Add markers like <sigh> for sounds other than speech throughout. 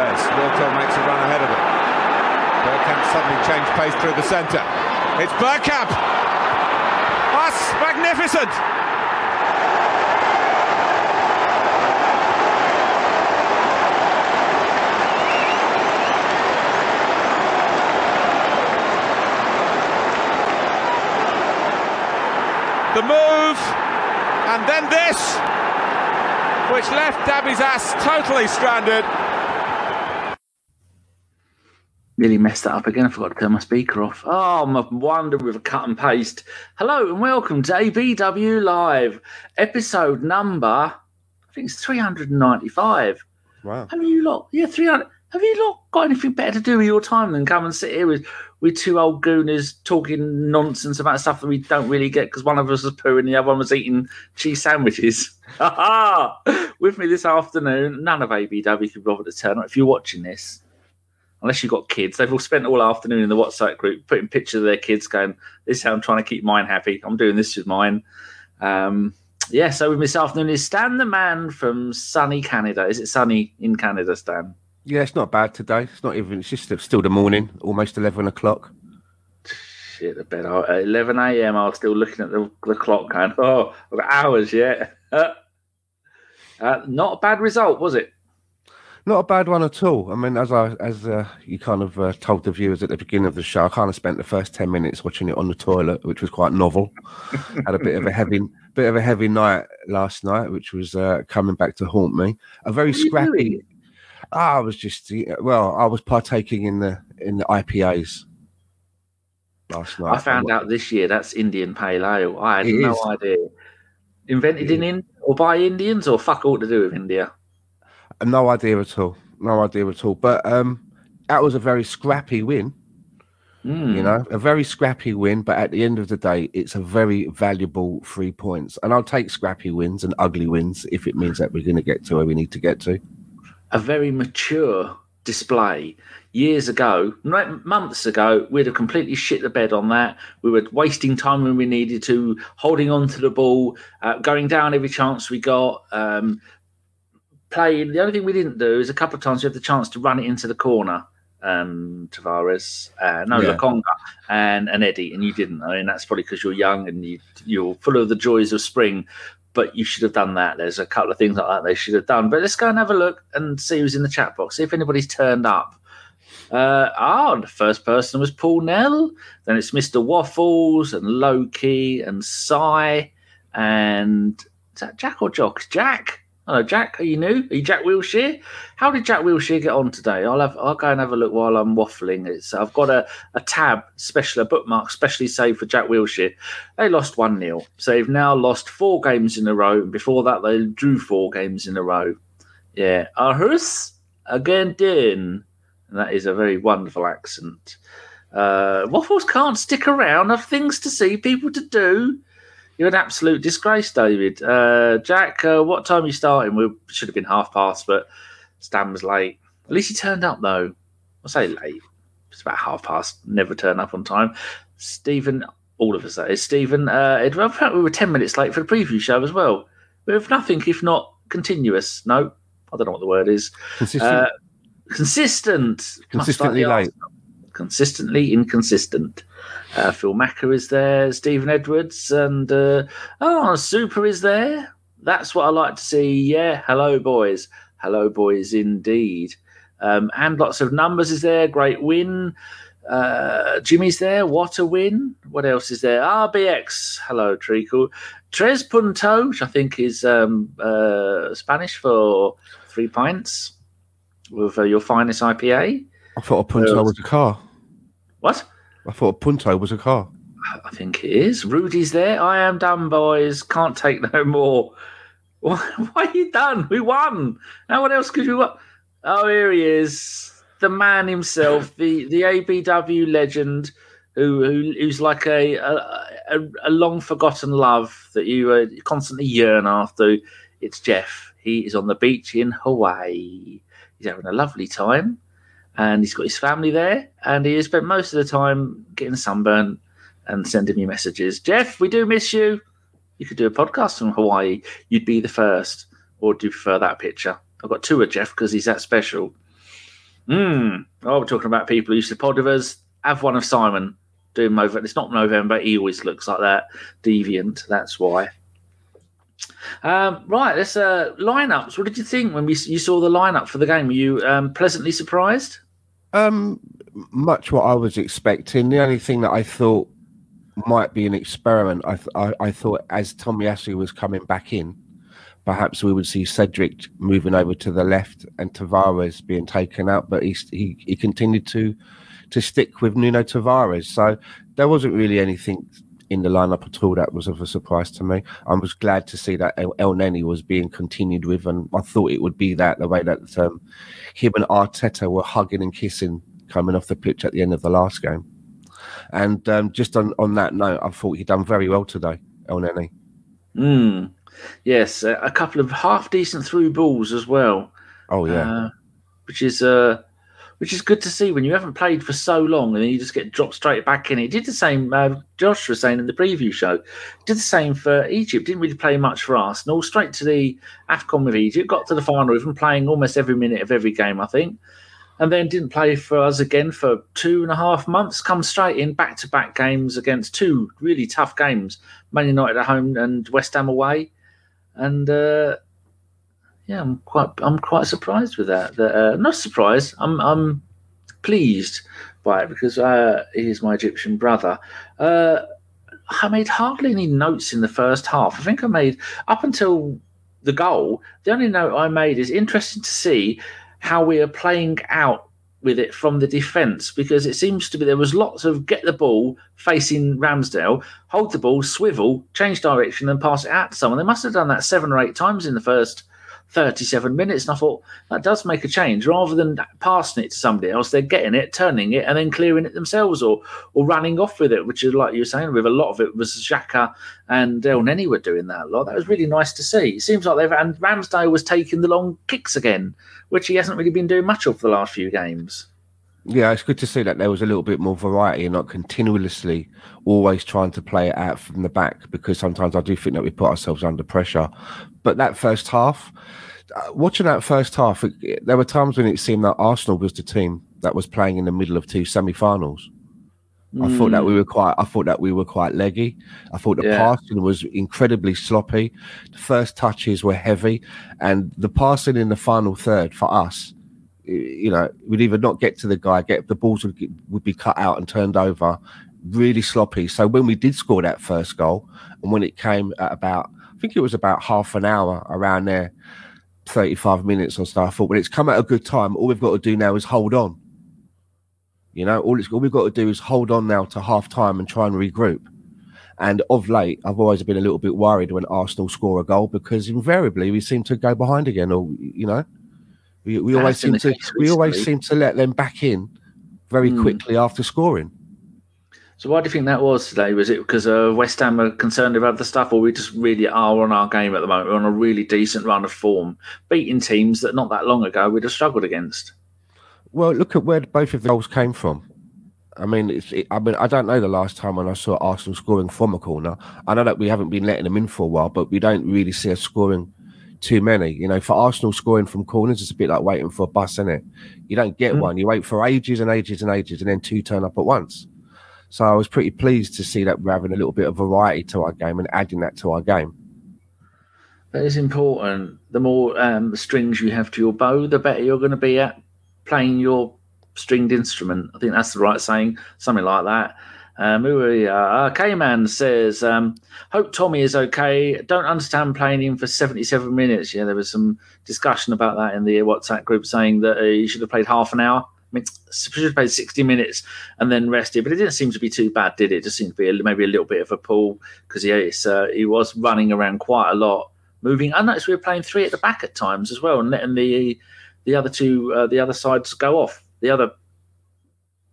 Tavares. Wilco makes a run ahead of it. Bergkamp suddenly changed pace through the centre. It's Bergkamp! That's magnificent! The move, and then this, which left Dabizas totally stranded. Nearly messed that up again. I forgot to turn my speaker off. Oh, I'm a wonder with a cut and paste. Hello and welcome to ABW Live, episode number, I think it's 395. Wow. Have you lot, yeah, 300. Have you lot got anything better to do with your time than come and sit here with, with two old gooners talking nonsense about stuff that we don't really get because one of us was pooing and the other one was eating cheese sandwiches? <laughs> with me this afternoon, none of ABW could bother to turn up. If you're watching this, unless you've got kids, they've all spent all afternoon in the WhatsApp group putting pictures of their kids going, This is how I'm trying to keep mine happy. I'm doing this with mine. Um, yeah, so with me this afternoon is Stan the man from sunny Canada. Is it sunny in Canada, Stan? Yeah, it's not bad today. It's not even. It's just still the morning, almost eleven o'clock. Shit, I bet at 11 a.m. I was still looking at the, the clock going, oh, I've got hours yet. <laughs> uh, not a bad result, was it? Not a bad one at all. I mean, as I as uh, you kind of uh, told the viewers at the beginning of the show, I kind of spent the first ten minutes watching it on the toilet, which was quite novel. <laughs> Had a bit of a heavy bit of a heavy night last night, which was uh, coming back to haunt me. A very scrappy. I was just well, I was partaking in the in the IPAs last night. I found out this year that's Indian Pale Ale. I had it no is. idea. Invented in India or by Indians or fuck all to do with India? No idea at all. No idea at all. But um, that was a very scrappy win. Mm. You know, a very scrappy win, but at the end of the day, it's a very valuable three points. And I'll take scrappy wins and ugly wins if it means that we're going to get to where we need to get to. A very mature display. Years ago, months ago, we'd have completely shit the bed on that. We were wasting time when we needed to, holding on to the ball, uh, going down every chance we got, um, playing. The only thing we didn't do is a couple of times we had the chance to run it into the corner. Um, Tavares, uh, no, yeah. Lokonga and, and Eddie, and you didn't. I mean, that's probably because you're young and you, you're full of the joys of spring but you should have done that. There's a couple of things like that they should have done. But let's go and have a look and see who's in the chat box. See if anybody's turned up. Uh, ah, the first person was Paul Nell. Then it's Mr. Waffles and Loki and Cy and is that Jack or Jock? Jack. Hello, Jack. Are you new? Are you Jack Wilshere? How did Jack Wilshere get on today? I'll have I'll go and have a look while I'm waffling. It's I've got a, a tab special, a bookmark specially saved for Jack Wilshere. They lost one 0 so they've now lost four games in a row. Before that, they drew four games in a row. Yeah, Aarhus again, din. And that is a very wonderful accent. Uh, waffles can't stick around. Have things to see, people to do. You're an absolute disgrace, David. Uh, Jack, uh, what time are you starting? We should have been half past, but Stan was late. At least he turned up, though. I say late. It's about half past. Never turn up on time. Stephen, all of us, that is. Stephen, uh, it, we were 10 minutes late for the preview show as well. With nothing if not continuous. No, I don't know what the word is. Consistent. Uh, consistent. Consistently late. Consistently inconsistent. Uh, Phil Macker is there, Stephen Edwards, and uh, oh, Super is there. That's what I like to see. Yeah, hello, boys. Hello, boys, indeed. Um, and lots of numbers is there. Great win. Uh, Jimmy's there. What a win. What else is there? RBX. Hello, Treacle. Tres Punto, which I think is um, uh, Spanish for three pints with uh, your finest IPA. I thought a Punto was a car. What? I thought Punto was a car. I think it is. Rudy's there. I am done, boys. Can't take no more. <laughs> Why, why are you done? We won. Now what else could you want? Oh, here he is. The man himself, the, the ABW legend who, who who's like a, a, a long forgotten love that you uh, constantly yearn after. It's Jeff. He is on the beach in Hawaii. He's having a lovely time and he's got his family there, and he has spent most of the time getting sunburn and sending me messages. Jeff, we do miss you. You could do a podcast from Hawaii. You'd be the first, or do you prefer that picture? I've got two of Jeff because he's that special. Mm. Oh, we're talking about people who used to pod with us. Have one of Simon. Do over. It's not November. He always looks like that. Deviant. That's why. Um, right, let's uh, lineups. What did you think when we you saw the lineup for the game? Were you um, pleasantly surprised? Um, much what I was expecting. The only thing that I thought might be an experiment, I, th- I, I thought as Tommy Tomiyasu was coming back in, perhaps we would see Cedric moving over to the left and Tavares being taken out, but he he, he continued to to stick with Nuno Tavares. So there wasn't really anything in the lineup at all that was of a surprise to me. I was glad to see that El, Elneny was being continued with, and I thought it would be that the way that um, him and Arteta were hugging and kissing coming off the pitch at the end of the last game. And um, just on, on that note, I thought he'd done very well today, El Elneny. Mm. Yes, a couple of half decent through balls as well. Oh yeah, uh, which is uh, which is good to see when you haven't played for so long and then you just get dropped straight back in. It did the same. Uh, Josh was saying in the preview show, did the same for Egypt. Didn't really play much for Arsenal. Straight to the Afcon with Egypt. Got to the final, even playing almost every minute of every game, I think. And then didn't play for us again for two and a half months. Come straight in back to back games against two really tough games: Man United at home and West Ham away. And uh, yeah, I'm quite I'm quite surprised with that. that uh, not surprised. I'm I'm pleased by it because uh, he's my Egyptian brother. Uh, I made hardly any notes in the first half. I think I made up until the goal. The only note I made is interesting to see how we are playing out with it from the defence because it seems to be there was lots of get the ball facing Ramsdale, hold the ball, swivel, change direction, and pass it out to someone. They must have done that seven or eight times in the first 37 minutes. And I thought that does make a change. Rather than passing it to somebody else, they're getting it, turning it, and then clearing it themselves or or running off with it, which is like you were saying, with a lot of it was Xhaka and Elneny were doing that a lot. That was really nice to see. It seems like they've, and Ramsdale was taking the long kicks again, which he hasn't really been doing much of for the last few games. Yeah, it's good to see that there was a little bit more variety and not continuously always trying to play it out from the back because sometimes I do think that we put ourselves under pressure. But that first half, uh, watching that first half, it, there were times when it seemed that Arsenal was the team that was playing in the middle of two semi-finals. Mm. I thought that we hmm. were quite. I thought that we were quite leggy. I thought the yeah. passing was incredibly sloppy. The first touches were heavy, and the passing in the final third for us you know, we'd either not get to the guy, get the balls would, would be cut out and turned over, really sloppy. So when we did score that first goal, and when it came at about, I think it was about half an hour around there, 35 minutes or so, I thought, well, it's come at a good time. All we've got to do now is hold on. You know, all, all we've got to do is hold on now to half time and try and regroup. And of late, I've always been a little bit worried when Arsenal score a goal because invariably we seem to go behind again, or you know, we, we always seem to we always seem to let them back in very mm. quickly after scoring. So why do you think that was today? Was it because uh, West Ham are concerned about the stuff, or we just really are on our game at the moment? We're on a really decent run of form, beating teams that not that long ago we'd have struggled against. Well, look at where both of the goals came from. I mean, it, I mean, I don't know the last time when I saw Arsenal scoring from a corner. I know that we haven't been letting them in for a while, but we don't really see us scoring too many. You know, for Arsenal scoring from corners, it's a bit like waiting for a bus, isn't it? You don't get mm. one. You wait for ages and ages and ages, and then two turn up at once. So I was pretty pleased to see that we're having a little bit of variety to our game and adding that to our game. That is important. The more um, strings you have to your bow, the better you're going to be at playing your stringed instrument. I think that's the right saying, something like that. Um, who uh, K-Man says, um, hope Tommy is okay. Don't understand playing him for 77 minutes. Yeah, there was some discussion about that in the WhatsApp group saying that he should have played half an hour. I mean, should have played 60 minutes and then rested, but it didn't seem to be too bad, did it? It just seemed to be a, maybe a little bit of a pull because he, uh, he was running around quite a lot, moving. I noticed we were playing three at the back at times as well and letting the the other two, uh, the other sides go off. The other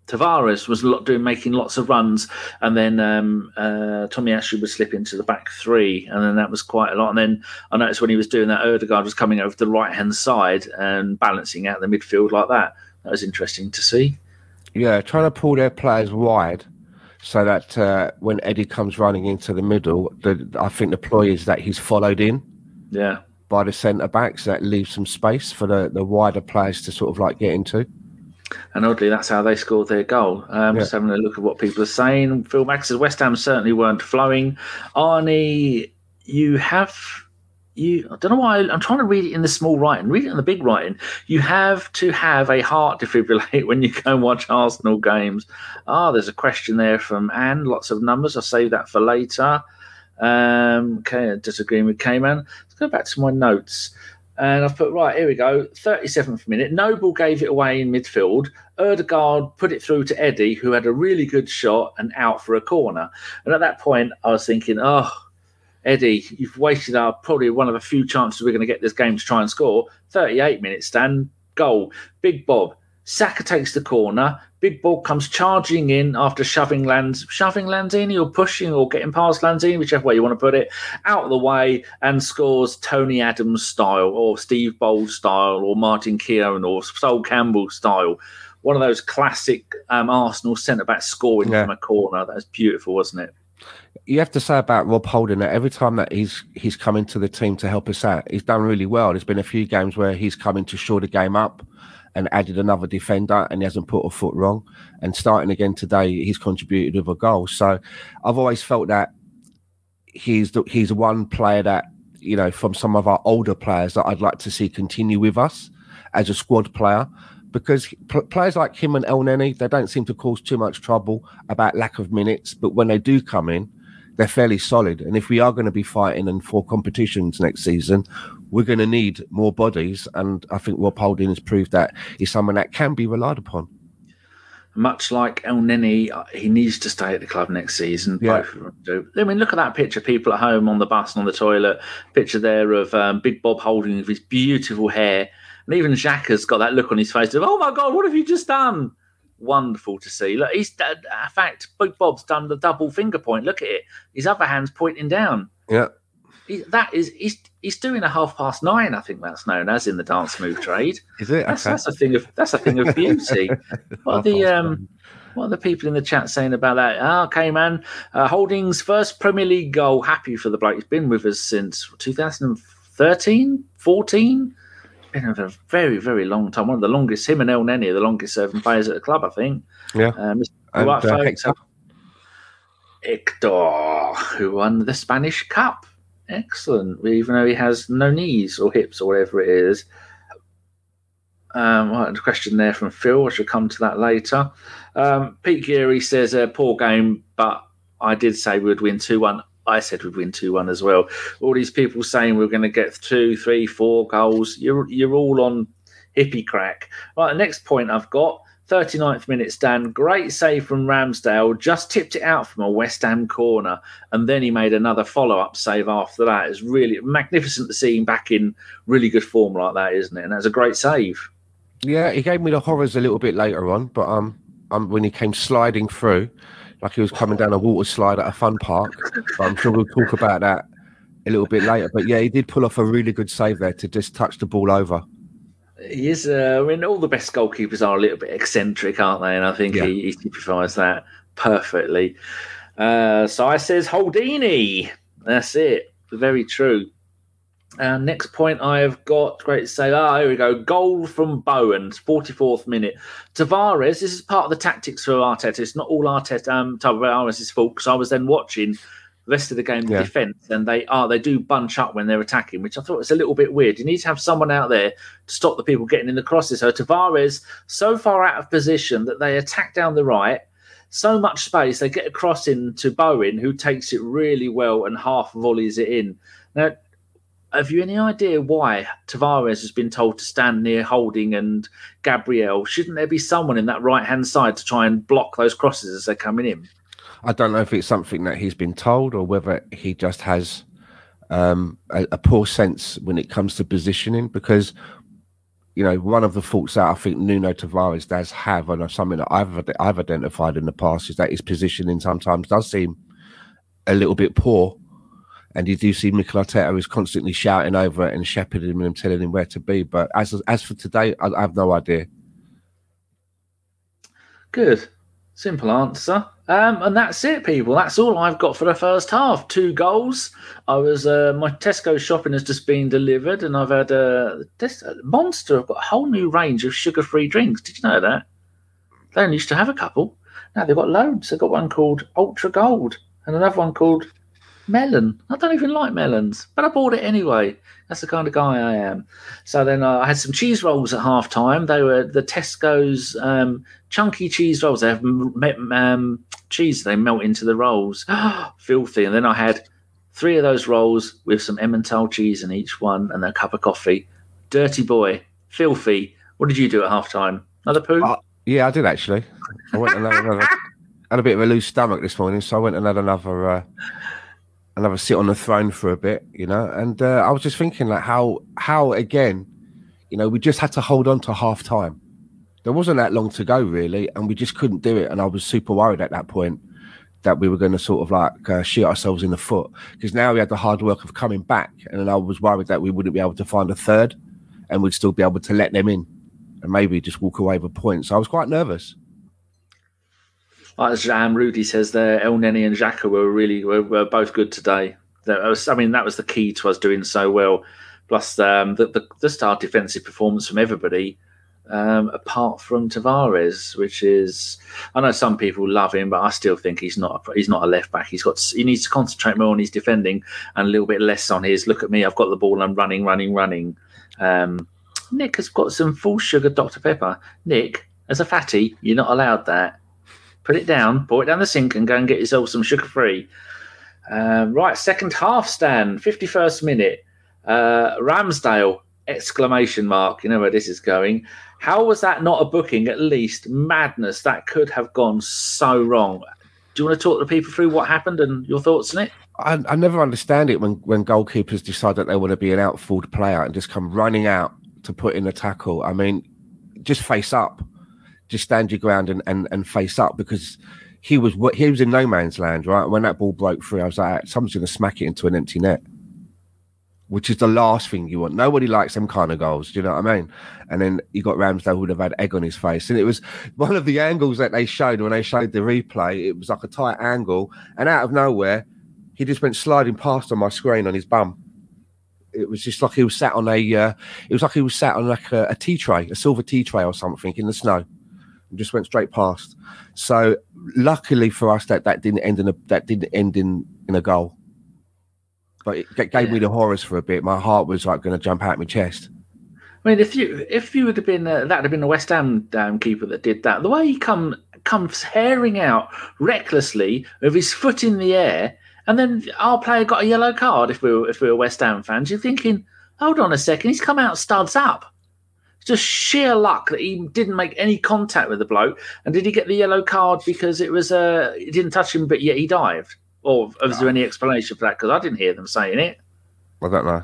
Tavares was doing making lots of runs, and then um, uh, Tomiyasu would slip into the back three, and then that was quite a lot. And then I noticed when he was doing that, Odegaard was coming over the right hand side and balancing out the midfield like that. That was interesting to see. Yeah, trying to pull their players wide so that uh, when Eddie comes running into the middle, the, I think the ploy is that he's followed in. Yeah. By the centre backs, that leaves some space for the, the wider players to sort of like get into. And oddly, that's how they scored their goal. Um, yeah. Just having a look at what people are saying. Phil Max says West Ham certainly weren't flowing. Arnie, you have you I don't know why I'm trying to read it in the small writing, read it in the big writing. You have to have a heart <laughs> defibrillate when you go and watch Arsenal games. Ah, there's a question there from Anne. Lots of numbers. I'll save that for later. Um, okay, disagreeing with K-Man. Let's go back to my notes. And I've put, right, here we go, 37th minute. Noble gave it away in midfield. Ødegaard put it through to Eddie, who had a really good shot and out for a corner. And at that point, I was thinking, oh, Eddie, you've wasted our probably one of the few chances we're going to get this game to try and score. 38 minutes, Stan, goal. Big Bob. Saka takes the corner. Big ball comes charging in after shoving Lanz, shoving Lanzini or pushing or getting past Lanzini, whichever way you want to put it, out of the way and scores Tony Adams style or Steve Bould style or Martin Keown or Sol Campbell style. One of those classic um, Arsenal centre back scoring yeah. from a corner. That's beautiful, wasn't it? you have to say about Rob Holding that every time that he's he's come into the team to help us out, he's done really well. There's been a few games where he's come in to shore the game up and added another defender, and he hasn't put a foot wrong. And starting again today, he's contributed with a goal. So I've always felt that he's the, he's one player that you know from some of our older players that I'd like to see continue with us as a squad player because players like him and El Elneny, they don't seem to cause too much trouble about lack of minutes. But when they do come in, they're fairly solid. And if we are going to be fighting in four competitions next season, we're going to need more bodies. And I think Rob Holding has proved that he's someone that can be relied upon. Much like Elneny, he needs to stay at the club next season. Yeah. I mean, look at that picture. People at home on the bus and on the toilet. Picture there of um, Big Bob Holding with his beautiful hair and even Xhaka's got that look on his face of, oh my God, what have you just done? Wonderful to see. Look, he's, uh, in fact, Big Bob's done the double finger point. Look at it. His other hand's pointing down. Yeah. He, that is, he's, he's doing a half past nine, I think that's known as in the dance move trade. <laughs> Is it? That's, okay. that's a thing of, that's a thing of beauty. <laughs> what are the, um, what are the people in the chat saying about that? Oh, okay, man. Uh, Holding's first Premier League goal. Happy for the bloke. He's been with us since 2013, 14 been a very, very long time. One of the longest, him and El Elneny are the longest serving players at the club, I think. Yeah. Um, and, uh, Hector. Hector, who won the Spanish Cup. Excellent. Even though he has no knees or hips or whatever it is. Um, right, a question there from Phil. I should come to that later. Um, Pete Geary says a poor game, but I did say we would win 2 1. I said we'd win 2 1 as well. All these people saying we're going to get two, three, four goals. You're, you're all on hippie crack. Right, the next point I've got 39th minute stand. Great save from Ramsdale. Just tipped it out from a West Ham corner. And then he made another follow up save after that. It's really magnificent to see him back in really good form like that, isn't it? And that's a great save. Yeah, he gave me the horrors a little bit later on, but um, um when he came sliding through, like he was coming down a water slide at a fun park. But I'm sure we'll talk about that a little bit later. But yeah, he did pull off a really good save there to just touch the ball over. He is. Uh, I mean, all the best goalkeepers are a little bit eccentric, aren't they? And I think yeah. he, he typifies that perfectly. Uh, so I says Holdini. That's it. Very true. Uh, next point I've got, great to say, ah, here we go. Goal from Bowen, 44th minute. Tavares, this is part of the tactics for Arteta. It's not all Arteta, um, Tavares' fault because I was then watching the rest of the game, the yeah. defence, and they are, they do bunch up when they're attacking, which I thought was a little bit weird. You need to have someone out there to stop the people getting in the crosses. So Tavares, so far out of position that they attack down the right, so much space, they get a cross into Bowen, who takes it really well and half volleys it in. Now, have you any idea why Tavares has been told to stand near Holding and Gabriel? Shouldn't there be someone in that right hand side to try and block those crosses as they're coming in? I don't know if it's something that he's been told or whether he just has um, a, a, poor sense when it comes to positioning. Because you know, one of the faults that I think Nuno Tavares does have, and something that I've I've identified in the past, is that his positioning sometimes does seem a little bit poor and you do see Mikel Arteta is constantly shouting over it and shepherding him and telling him where to be. But as as for today, I, I have no idea. Good, simple answer. Um, and that's it, people. That's all I've got for the first half. Two goals. I was uh, my Tesco shopping has just been delivered, and I've had a, this, a monster. I've got a whole new range of sugar-free drinks. Did you know that? They only used to have a couple. Now they've got loads. They've got one called Ultra Gold and another one called Melon. I don't even like melons, but I bought it anyway. That's the kind of guy I am. So then I had some cheese rolls at half time. They were the Tesco's um, chunky cheese rolls. They have um, cheese, they melt into the rolls. <gasps> Filthy. And then I had three of those rolls with some Emmental cheese in each one and a cup of coffee. Dirty boy. Filthy. What did you do at half time? Another poo? Uh, yeah, I did actually. I went and had, another, had a bit of a loose stomach this morning, so I went and had another. Uh, another sit on the throne for a bit, you know. And uh, I was just thinking, like, how how again, you know, we just had to hold on to half time. There wasn't that long to go, really, and we just couldn't do it. And I was super worried at that point that we were going to sort of like uh, shoot ourselves in the foot because now we had the hard work of coming back, and then I was worried that we wouldn't be able to find a third, and we'd still be able to let them in, and maybe just walk away with points. So I was quite nervous as Jam Rudy says there, Elneny and Xhaka were really were, were both good today. Was, I mean, that was the key to us doing so well. Plus, um, the, the, star defensive performance from everybody, um, apart from Tavares, which is I know some people love him, but I still think he's not he's not a left back. He's got he needs to concentrate more on his defending and a little bit less on his look at me. I've got the ball. and I'm running, running, running. Um, Nick has got some full sugar Dr Pepper. Nick, as a fatty, you're not allowed that put it down, pour it down the sink, and go and get yourself some sugar free. Um, right, second half stand, 51st minute. Uh, Ramsdale, exclamation mark. You know where this is going. How was that not a booking? At least madness. That could have gone so wrong. Do you want to talk to people through what happened and your thoughts on it? I, I never understand it when, when goalkeepers decide that they want to be an outfield player and just come running out to put in a tackle. I mean, just face up just stand your ground and, and, and face up because he was he was in no man's land, right? When that ball broke through, I was like, someone's going to smack it into an empty net, which is the last thing you want. Nobody likes them kind of goals. Do you know what I mean? And then you got Ramsdale who would have had egg on his face, and it was one of the angles that they showed when they showed the replay. It was like a tight angle, and out of nowhere, he just went sliding past on my screen on his bum. It was just like he was sat on a. Uh, it was like he was sat on like a, a tea tray, a silver tea tray or something in the snow just went straight past. So luckily for us that that didn't end in a that didn't end in in a goal. But it gave yeah. me the horrors for a bit. My heart was like going to jump out of my chest. I mean, if you if you would have been uh, that would have been the West Ham um, keeper that did that. The way he come comes herring out recklessly with his foot in the air, and then our player got a yellow card. If we were if we were West Ham fans, you're thinking, hold on a second, he's come out studs up just sheer luck that he didn't make any contact with the bloke. And did he get the yellow card because it was uh he didn't touch him, but yet he dived? Or was no. there any explanation for that? Because I didn't hear them saying it. I don't know.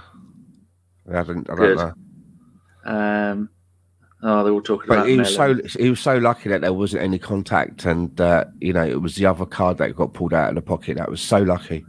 I didn't. I don't know. Um. Oh, they were talking but about. He was so he was so lucky that there wasn't any contact, and uh, you know it was the other card that got pulled out of the pocket. That was so lucky.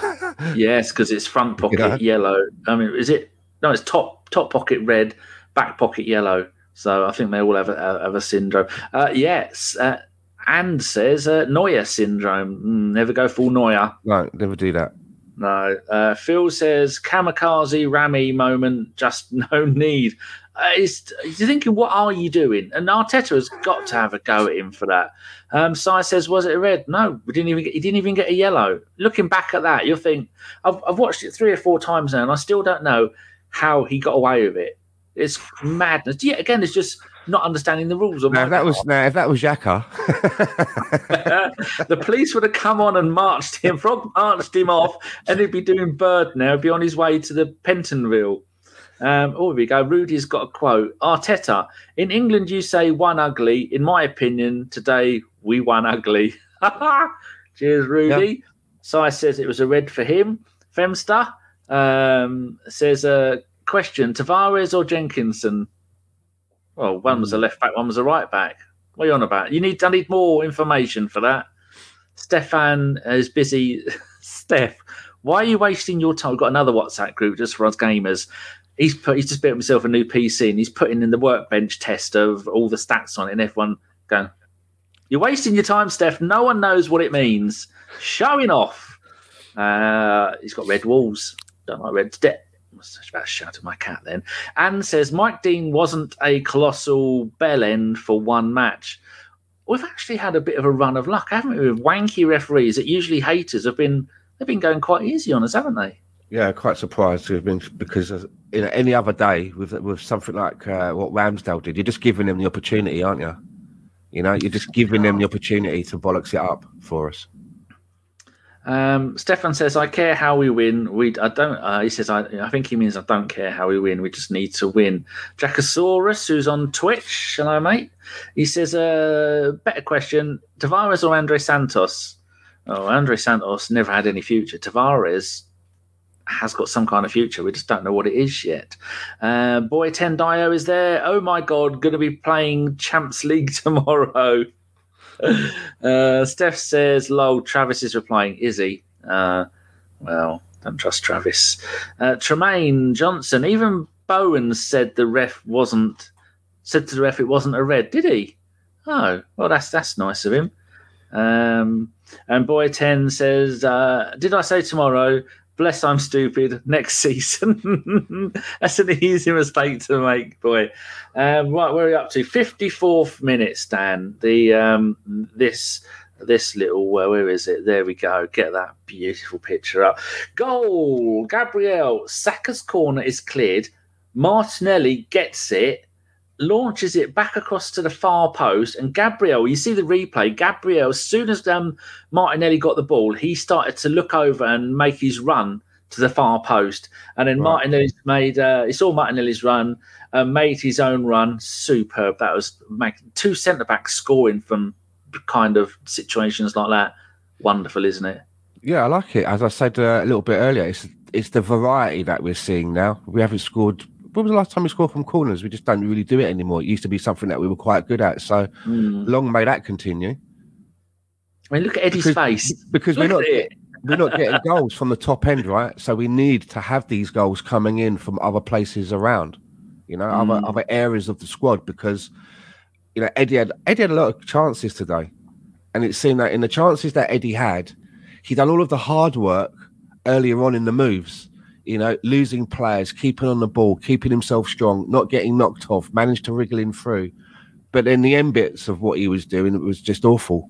<laughs> yes, because it's front pocket you know? yellow. I mean, is it? No, it's top top pocket red, back pocket yellow. So I think they all have a, have a syndrome. Uh, yes, uh, and says uh, Neuer syndrome. Mm, never go full Neuer. No, never do that. No. Uh, Phil says kamikaze Rami moment. Just <laughs> no need. Uh, he's, he's thinking, what are you doing? And Arteta has got to have a go at him for that. Um, Sai says, was it a red? No, we didn't even get, he didn't even get a yellow. Looking back at that, you'll think, I've, I've watched it three or four times now, and I still don't know how he got away with it. It's madness. Yeah, again, it's just not understanding the rules. Now, if that was now, if that was Xhaka, <laughs> the police would have come on and marched him, frog marched him off, and he'd be doing bird now. He'd be on his way to the Pentonville. Um, oh, here we go. Rudy's got a quote. Arteta, in England, you say one ugly. In my opinion, today we won ugly. <laughs> Cheers, Rudy. Yep. Sai says it was a red for him. Femster um, says, uh, question: Tavares or Jenkinson? Well, one was a hmm. left back, one was a right back. What are you on about? You need I need more information for that. Stefan is busy. <laughs> Steph, why are you wasting your time? We've got another WhatsApp group just for us gamers. He's put he's just built himself a new PC and he's putting in the workbench test of all the stats on it, and everyone going, You're wasting your time, Steph. No one knows what it means. Showing off. Uh, he's got red walls. Don't like red. De- such about to shout at my cat then. Anne says Mike Dean wasn't a colossal bell end for one match. we've actually had a bit of a run of luck, haven't we? With wanky referees that usually haters have been they've been going quite easy on us, haven't they? Yeah, quite surprised to have been because you know, any other day with with something like uh, what Ramsdale did, you're just giving them the opportunity, aren't you? You know, you're just giving them the opportunity to bollocks it up for us. Um, Stefan says, "I care how we win. We, I don't." Uh, he says, I, "I think he means I don't care how we win. We just need to win." Jackosaurus, who's on Twitch, hello, mate. He says, "A uh, better question: Tavares or Andre Santos?" Oh, Andre Santos never had any future. Tavares has got some kind of future. We just don't know what it is yet. Uh, Boy Tendayo is there. Oh my God, going to be playing Champs League <laughs> tomorrow. <laughs> uh, Steph says, lol, Travis is replying, is he? Uh, well, don't trust Travis. Uh, Tremaine Johnson, even Bowen said the ref wasn't, said to the ref it wasn't a red, did he? Oh, well, that's that's nice of him. Um, and Boy 10 says, uh, Did I say tomorrow? Bless, I'm stupid. Next season. <laughs> That's an easy mistake to make, boy. Um, right, where are we up to? 54th minute, Stan. The um, this this little well, where is it? There we go. Get that beautiful picture up. Goal. Gabriel Saka's corner is cleared. Martinelli gets it launches it back across to the far post, and Gabriel, you see the replay. Gabriel, as soon as um, Martinelli got the ball, he started to look over and make his run to the far post, and then right. Martinelli's made. Uh, he saw Martinelli's run, uh, made his own run. Superb. That was make, two centre backs scoring from kind of situations like that. Wonderful, isn't it? Yeah, I like it. As I said uh, a little bit earlier, it's it's the variety that we're seeing now. We haven't scored when was the last time we scored from corners? We just don't really do it anymore. It used to be something that we were quite good at. So mm. long may that continue. I mean, look at Eddie's because, face. Because look we're not we're not getting goals from the top end, right? So we need to have these goals coming in from other places around, you know, mm. other other areas of the squad. Because you know Eddie had Eddie had a lot of chances today, and it seemed that in the chances that Eddie had, he done all of the hard work earlier on in the moves you know, losing players, keeping on the ball, keeping himself strong, not getting knocked off, managed to wriggle him through. But then the end bits of what he was doing, it was just awful.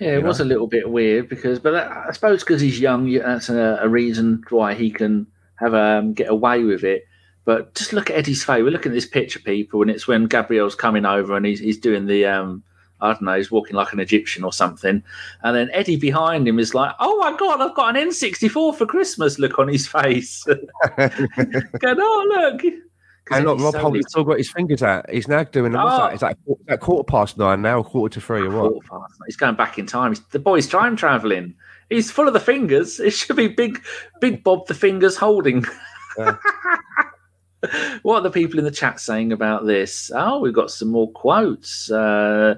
Yeah, it you was know? a little bit weird because, but I suppose because he's young, that's a, a, reason why he can have um, get away with it. But just look at Eddie's face. We're looking at this picture, people, and it's when Gabriel's coming over and he's he's doing the um, I don't know, he's walking like an Egyptian or something. And then Eddie behind him is like, oh my God, I've got an N64 for Christmas look on his face. <laughs> Going, oh, look. And look, Rob so Holt still got his fingers out. He's now doing, oh. what's that? Is that, that quarter past nine now, quarter to three or what? Past, he's going back in time. The boy's time traveling. He's full of the fingers. <laughs> It should be big, big Bob the fingers holding. <laughs> Yeah. what are the people in the chat saying about this? Oh, we've got some more quotes. Uh,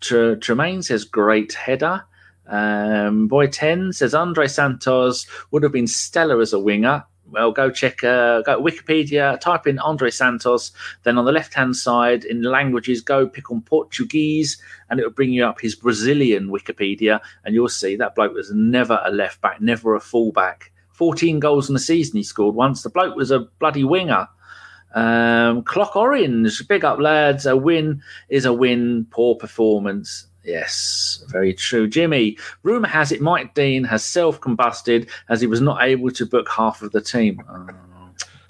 Tremaine says great header. Um, Boy 10 says Andre Santos would have been stellar as a winger. Well, go check uh, go Wikipedia, type in Andre Santos. Then on the left hand side in languages, go pick on Portuguese, and it will bring you up his Brazilian Wikipedia, and you'll see that bloke was never a left back, never a full back. 14 goals in the season he scored once. The bloke was a bloody winger. Um, Clock Orange, big up, lads. A win is a win. Poor performance. Yes, very true. Jimmy, rumour has it Mike Dean has self combusted as he was not able to book half of the team. Oh.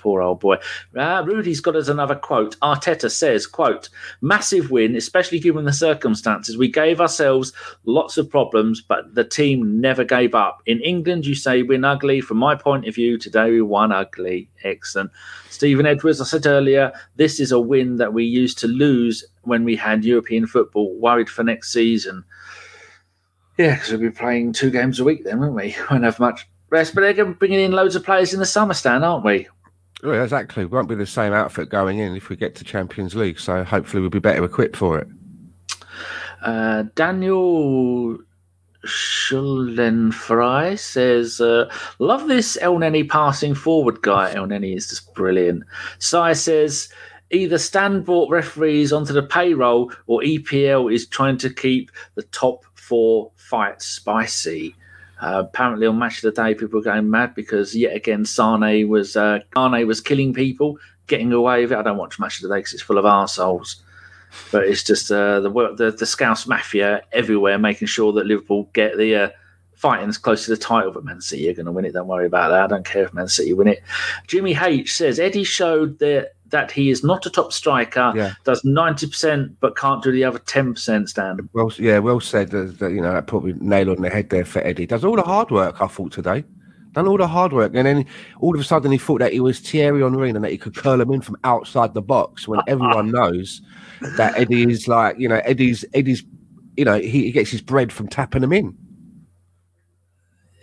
Poor old boy. Uh, Rudy's got us another quote. Arteta says, quote, massive win, especially given the circumstances. We gave ourselves lots of problems, but the team never gave up. In England, you say win ugly. From my point of view, today we won ugly. Excellent. Stephen Edwards, I said earlier, this is a win that we used to lose when we had European football, worried for next season. Yeah, because we'll be playing two games a week then, won't we? We <laughs> Won't have much rest, but they're going to bringing in loads of players in the summer stand, aren't we? Well, exactly. It won't be the same outfit going in if we get to Champions League. So hopefully we'll be better equipped for it. Uh, Daniel Schuldenfrei says, uh, Love this Elneny passing forward guy. Elneny is just brilliant. Sai says, Either Stan brought referees onto the payroll or EPL is trying to keep the top four fights spicy. Apparently, on Match of the Day, people were going mad because yet again, Sane was uh, was killing people, getting away with it. I don't watch Match of the Day because it's full of arseholes. but it's just uh, the work the the Scouse mafia everywhere, making sure that Liverpool get the uh, fighting as close to the title. But Man City are going to win it. Don't worry about that. I don't care if Man City win it. Jimmy H says Eddie showed that that he is not a top striker. Yeah. Does ninety percent, but can't do the other ten percent. Stand. Well, yeah, well said. Uh, you know, that probably nail on the head there for Eddie. Does all the hard work. I thought today. Done all the hard work, and then all of a sudden he thought that he was Thierry Henry and that he could curl him in from outside the box. When everyone <laughs> knows that Eddie is like, you know, Eddie's Eddie's, you know, he, he gets his bread from tapping them in.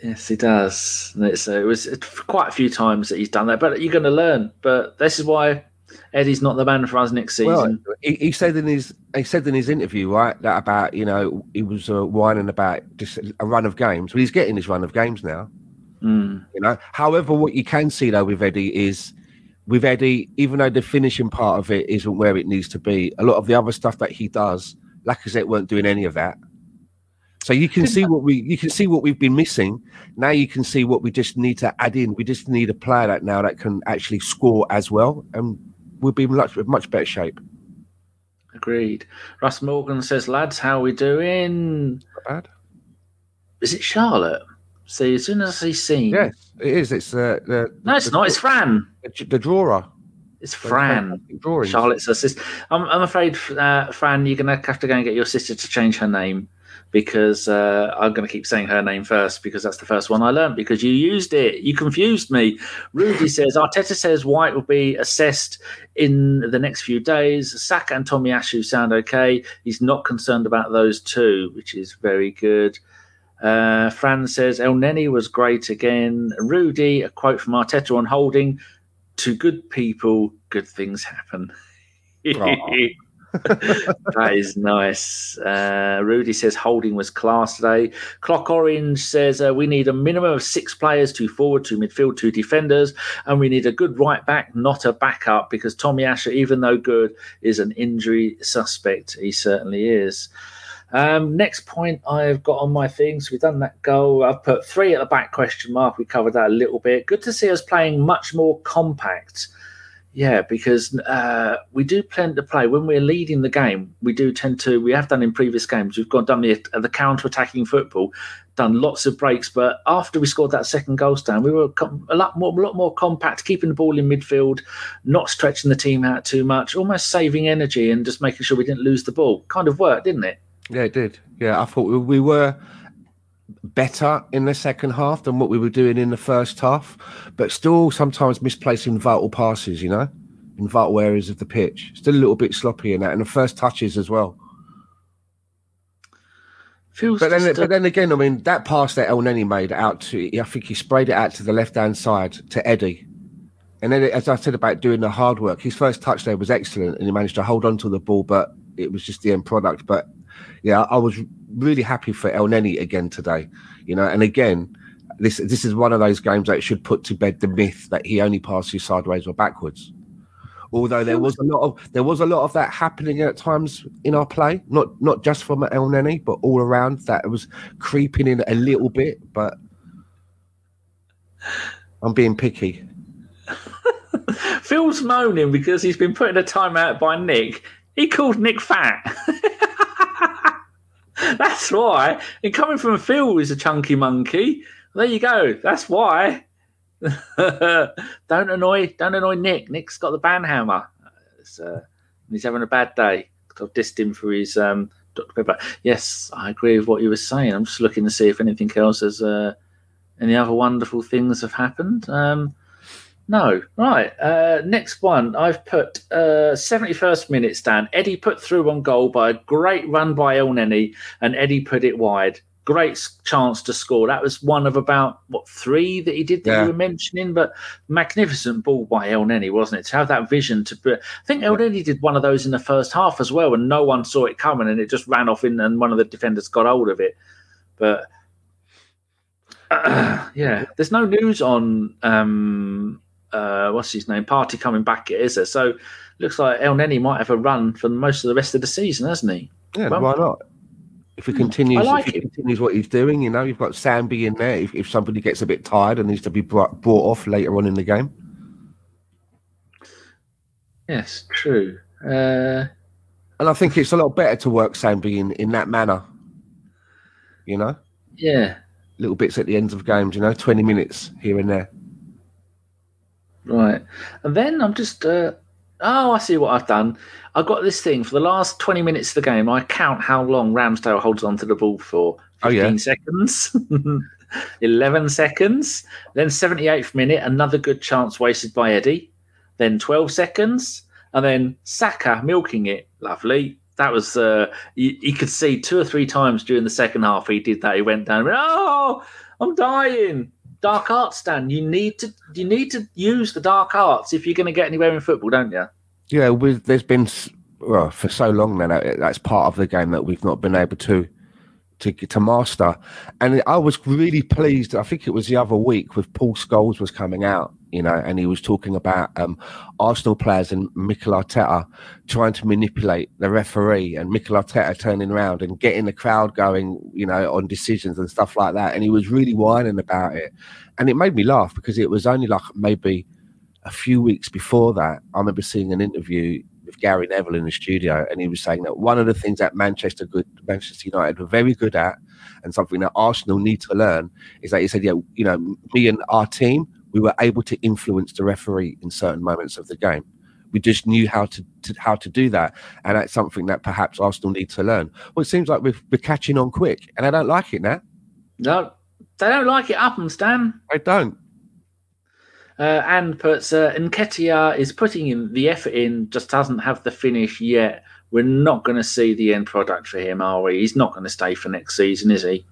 Yes, he does. And it's, uh, it was quite a few times that he's done that, but you're going to learn. But this is why Eddie's not the man for us next season. Well, he, he said in his he said in his interview, right, that about you know he was uh, whining about just a run of games. Well, he's getting his run of games now. Mm. You know, however, what you can see though with Eddie is with Eddie, even though the finishing part of it isn't where it needs to be, a lot of the other stuff that he does, Lacazette weren't doing any of that. So you can see what we you can see what we've been missing. Now you can see what we just need to add in. We just need a player that now that can actually score as well, and we'll be in much much better shape. Agreed. Russ Morgan says, lads, how we doing? Not bad. Is it Charlotte? See, as soon as I see scene. Yes, it is. It's uh, the No, it's the, not. It's Fran. the, the drawer. It's Fran. Charlotte's her sister. I'm, I'm afraid, uh, Fran, you're going to have to go and get your sister to change her name because uh, I'm going to keep saying her name first because that's the first one I learned because you used it. You confused me. Rudy <laughs> says Arteta says White will be assessed in the next few days. Saka and Tommy Tomiyasu sound okay. He's not concerned about those two, which is very good. Uh, Fran says Elneny was great again. Rudy, a quote from Arteta on holding: "To good people, good things happen." <laughs> <laughs> that is nice. Uh, Rudy says holding was class today. Clock Orange says uh, we need a minimum of six players, two forward, two midfield, two defenders, and we need a good right back, not a backup, because Tomiyasu, even though good, is an injury suspect. He certainly is. Um, next point I've got on my things. We've done that goal. I've put three at the back question mark. We covered that a little bit. Good to see us playing much more compact. Yeah, because uh, we do plan to play when we're leading the game. We do tend to. We have done in previous games. We've gone done the the counter attacking football, done lots of breaks. But after we scored that second goal stand, we were a lot more, a lot more compact, keeping the ball in midfield, not stretching the team out too much, almost saving energy and just making sure we didn't lose the ball. Kind of worked, didn't it? Yeah, it did. Yeah, I thought we were better in the second half than what we were doing in the first half, but still sometimes misplacing vital passes, you know, in vital areas of the pitch. Still a little bit sloppy in that, and the first touches as well. Feels But then, but then again, I mean, that pass that Elneny made out to, I think he sprayed it out to the left hand side to Eddie. And then, as I said about doing the hard work, his first touch there was excellent, and he managed to hold on to the ball, but it was just the end product. But yeah, I was really happy for Elneny again today, you know. And again, this this is one of those games that should put to bed the myth that he only passes sideways or backwards. Although there was a lot of there was a lot of that happening at times in our play, not not just from Elneny, but all around that was creeping in a little bit. But I'm being picky. <laughs> Phil's moaning because he's been put in a timeout by Nick. He called Nick fat. <laughs> That's why. And coming from Phil, who's a chunky monkey. There you go. That's why. <laughs> don't annoy, don't annoy Nick. Nick's got the banhammer. Uh, he's having a bad day. I've dissed him for his um, Dr Pepper. Yes, I agree with what you were saying. I'm just looking to see if anything else has, uh, any other wonderful things have happened. Um, no, right. Uh, next one, I've put uh, 71st minute stand. Eddie put through on goal by a great run by El and Eddie put it wide. Great chance to score. That was one of about what three that he did that Yeah. you were mentioning, but magnificent ball by El wasn't it? To have that vision to put. I think Elneny did one of those in the first half as well, and no one saw it coming, and it just ran off in, and one of the defenders got hold of it. But <clears throat> yeah, there's no news on um, uh, what's his name? Party coming back, is there? So looks like Elneny might have a run for most of the rest of the season, hasn't he? Yeah, Well- why not? If he continues, like if he it. continues what he's doing, you know, you've got Sambi in there. If, if somebody gets a bit tired and needs to be brought, brought off later on in the game, Yes, true. Uh, And I think it's a lot better to work Sambi in, in that manner. You know? Yeah. Little bits at the ends of games, you know, 20 minutes here and there. Right. And then I'm just, uh, oh, I see what I've done. I've got this thing for the last 20 minutes of the game. I count how long Ramsdale holds onto the ball for 15 oh, yeah. seconds, <laughs> 11 seconds. Then 78th minute, another good chance wasted by Eddie. Then 12 seconds. And then Saka milking it. Lovely. That was, uh, you, you could see two or three times during the second half he did that. He went down, went, oh, I'm dying dark arts, Dan. You need to you need to use the dark arts if you're going to get anywhere in football, don't you? Yeah, there's been well for so long now uh, that's part of the game that we've not been able to to to master. And I was really pleased. I think it was the other week with Paul Scholes was coming out, you know, and he was talking about um, Arsenal players and Mikel Arteta trying to manipulate the referee and Mikel Arteta turning around and getting the crowd going, you know, on decisions and stuff like that. And he was really whining about it, and it made me laugh because it was only like maybe a few weeks before that. I remember seeing an interview with Gary Neville in the studio, and he was saying that one of the things that Manchester good Manchester United were very good at, and something that Arsenal need to learn is that he said, yeah, you know, me and our team, we were able to influence the referee in certain moments of the game. We just knew how to, to how to do that, and that's something that perhaps Arsenal need to learn. Well, it seems like we're, we're catching on quick, and I don't like it now. No, they don't like it up and Stan. I don't. Uh, and puts uh, Nketiah is putting in the effort in, just doesn't have the finish yet. We're not going to see the end product for him, are we? He's not going to stay for next season, is he?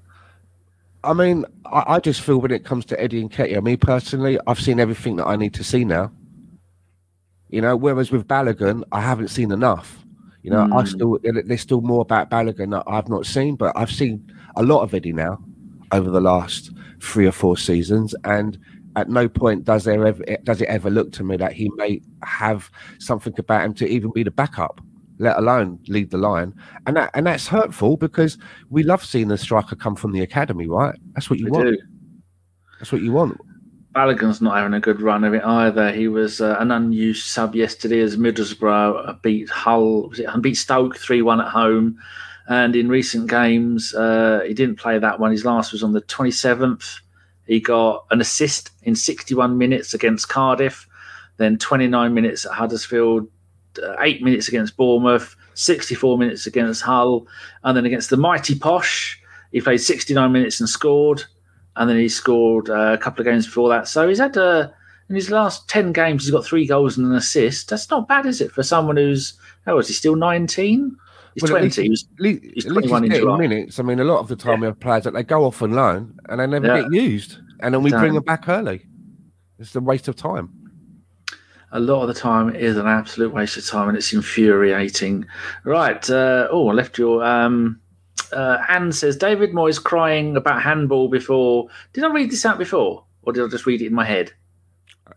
I mean, I, I just feel when it comes to Eddie Nketiah, me personally, I've seen everything that I need to see now. You know, whereas with Balogun, I haven't seen enough. You know, mm. I still there's still more about Balogun that I've not seen, but I've seen a lot of Eddie now over the last three or four seasons, and at no point does there ever does it ever look to me that he may have something about him to even be the backup, let alone lead the line. And that and that's hurtful because we love seeing the striker come from the academy, right? That's what you we want. Do. That's what you want. Balogun's not having a good run of it either. He was uh, an unused sub yesterday as Middlesbrough beat Hull, was it, beat Stoke 3 1 at home. And in recent games, uh, he didn't play that one. His last was on the 27th he got an assist in 61 minutes against Cardiff, then 29 minutes at Huddersfield, eight minutes against Bournemouth, 64 minutes against Hull, and then against the mighty Posh, he played 69 minutes and scored, and then he scored uh, a couple of games before that. So he's had uh, in his last 10 games, he's got three goals and an assist. That's not bad, is it, for someone who's how is he still 19? He's well, 20. Least, he's, he's 21 in July. minutes. I mean, a lot of the time yeah. we have players that they go off and loan and they never yeah. get used. And then we Damn. bring them back early. It's a waste of time. A lot of the time is an absolute waste of time and it's infuriating. Right. Uh, oh, I left your. Um, uh, Anne says David Moyes crying about handball before. Did I read this out before? Or did I just read it in my head?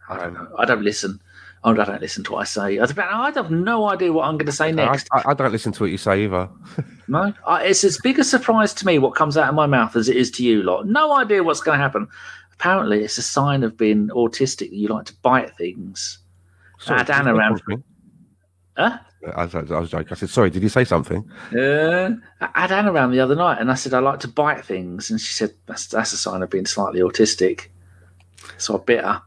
I don't know. I don't listen. Oh, I don't listen to what I say. I have no idea what I'm going to say next. I, I don't listen to what you say either. <laughs> no, it's as big a surprise to me what comes out of my mouth as it is to you lot. No idea what's going to happen. Apparently, it's a sign of being autistic. That you like to bite things. Sorry, Anna around. Huh? I was, I was joking. I said, "Sorry, did you say something?" Uh, I had Anna around the other night, and I said, "I like to bite things," and she said, "That's that's a sign of being slightly autistic." So I bit her.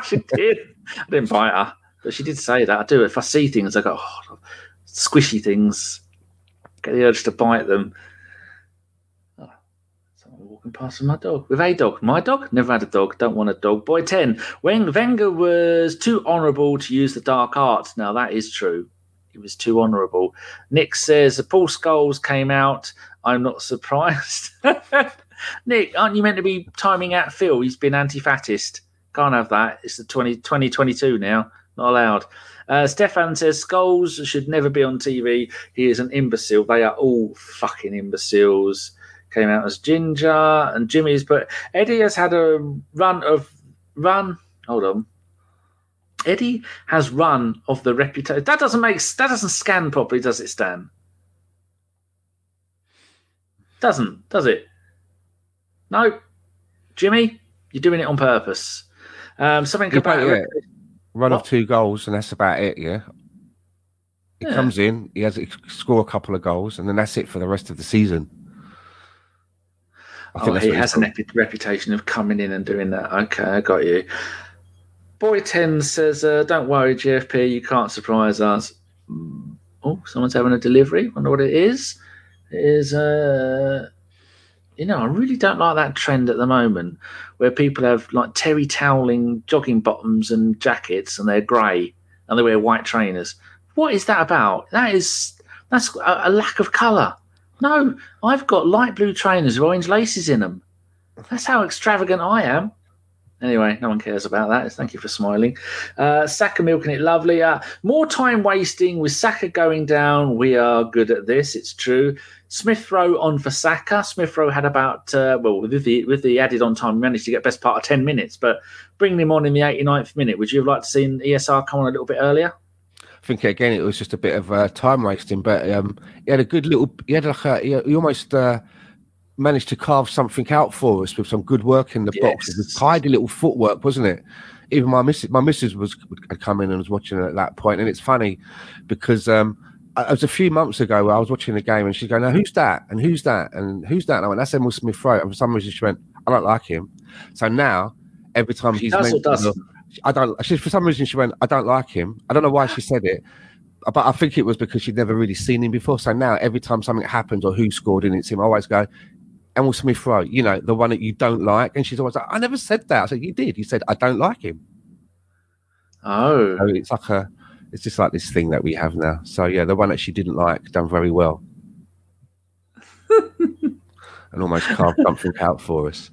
<laughs> she did. I didn't bite her, but she did say that. I do. If I see things, I go, oh, squishy things, get the urge to bite them. With my dog. With a dog. My dog? Never had a dog. Don't want a dog. Boy 10. When Wenger was too honourable to use the dark arts. Now, that is true. He was too honourable. Nick says the Paul Scholes came out. I'm not surprised. <laughs> Nick, aren't you meant to be timing out Phil? He's been anti-fattist. Can't have that. It's the 20, 2022 now. Not allowed. Uh, Stefan says Skulls should never be on TV. He is an imbecile. They are all fucking imbeciles. Came out as Ginger and Jimmy's, but Eddie has had a run of run. Hold on. Eddie has run of the reputation. That doesn't make that doesn't scan properly, does it, Stan? Doesn't, does it? No, Jimmy, you're doing it on purpose. Um, something about it. run what? of two goals, and that's about it. Yeah. He yeah. comes in, he has to score a couple of goals, and then that's it for the rest of the season. Oh, he has an epic reputation of coming in and doing that. Okay, I got you. Boy 10 says, uh, Don't worry, GFP, you can't surprise us. Oh, someone's having a delivery. I wonder what it is. It is, uh, you know, I really don't like that trend at the moment where people have like terry toweling jogging bottoms and jackets and they're grey and they wear white trainers. What is that about? That is that's a, a lack of colour. No, I've got light blue trainers with orange laces in them. That's how extravagant I am. Anyway, no one cares about that. Thank you for smiling. Uh, Saka milking it lovely. Uh, more time wasting with Saka going down. We are good at this. It's true. Smith Rowe on for Saka. Smith Rowe had about uh, well with the with the added on time, we managed to get best part of ten minutes. But bringing him on in the 89th minute, would you have liked to seen ESR come on a little bit earlier? Think again it was just a bit of uh, time wasting, but um, he had a good little. He had like a, he, he almost uh, managed to carve something out for us with some good work in the yes. box. It was tidy little footwork, wasn't it? Even my missus, my missus was had come in and was watching it at that point, and it's funny because um, it was a few months ago where I was watching the game and she's going, "Now who's that? And who's that? And who's that?" And I went, "That's Emile Smith Rowe." And for some reason she went, "I don't like him." So now every time she's mentioned, I don't. She, for some reason she went, "I don't like him." I don't know why she said it, but I think it was because she'd never really seen him before. So now every time something happens or who scored and it's him, I always go, Emile Smith Rowe, you know, the one that you don't like. And she's always like, I never said that. I said, You did. You said, I don't like him. Oh. So it's like a, it's just like this thing that we have now. So yeah, the one that she didn't like done very well. <laughs> and almost carved something out for us.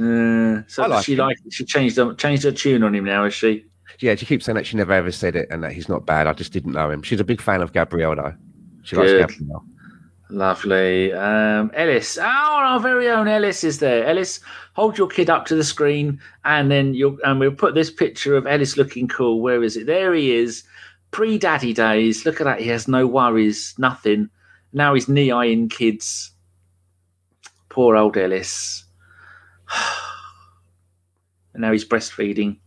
Uh, so like she like she changed changed her tune on him now, is she? Yeah, she keeps saying that she never ever said it and that he's not bad. I just didn't know him. She's a big fan of Gabriel though. She Good. likes Gabriel. Lovely. Um, Ellis. Oh, our very own Ellis is there. Ellis, hold your kid up to the screen and then you'll and we'll put this picture of Ellis looking cool. Where is it? There he is. Pre daddy days. Look at that. He has no worries, nothing. Now he's knee eyeing kids. Poor old Ellis. And now he's breastfeeding.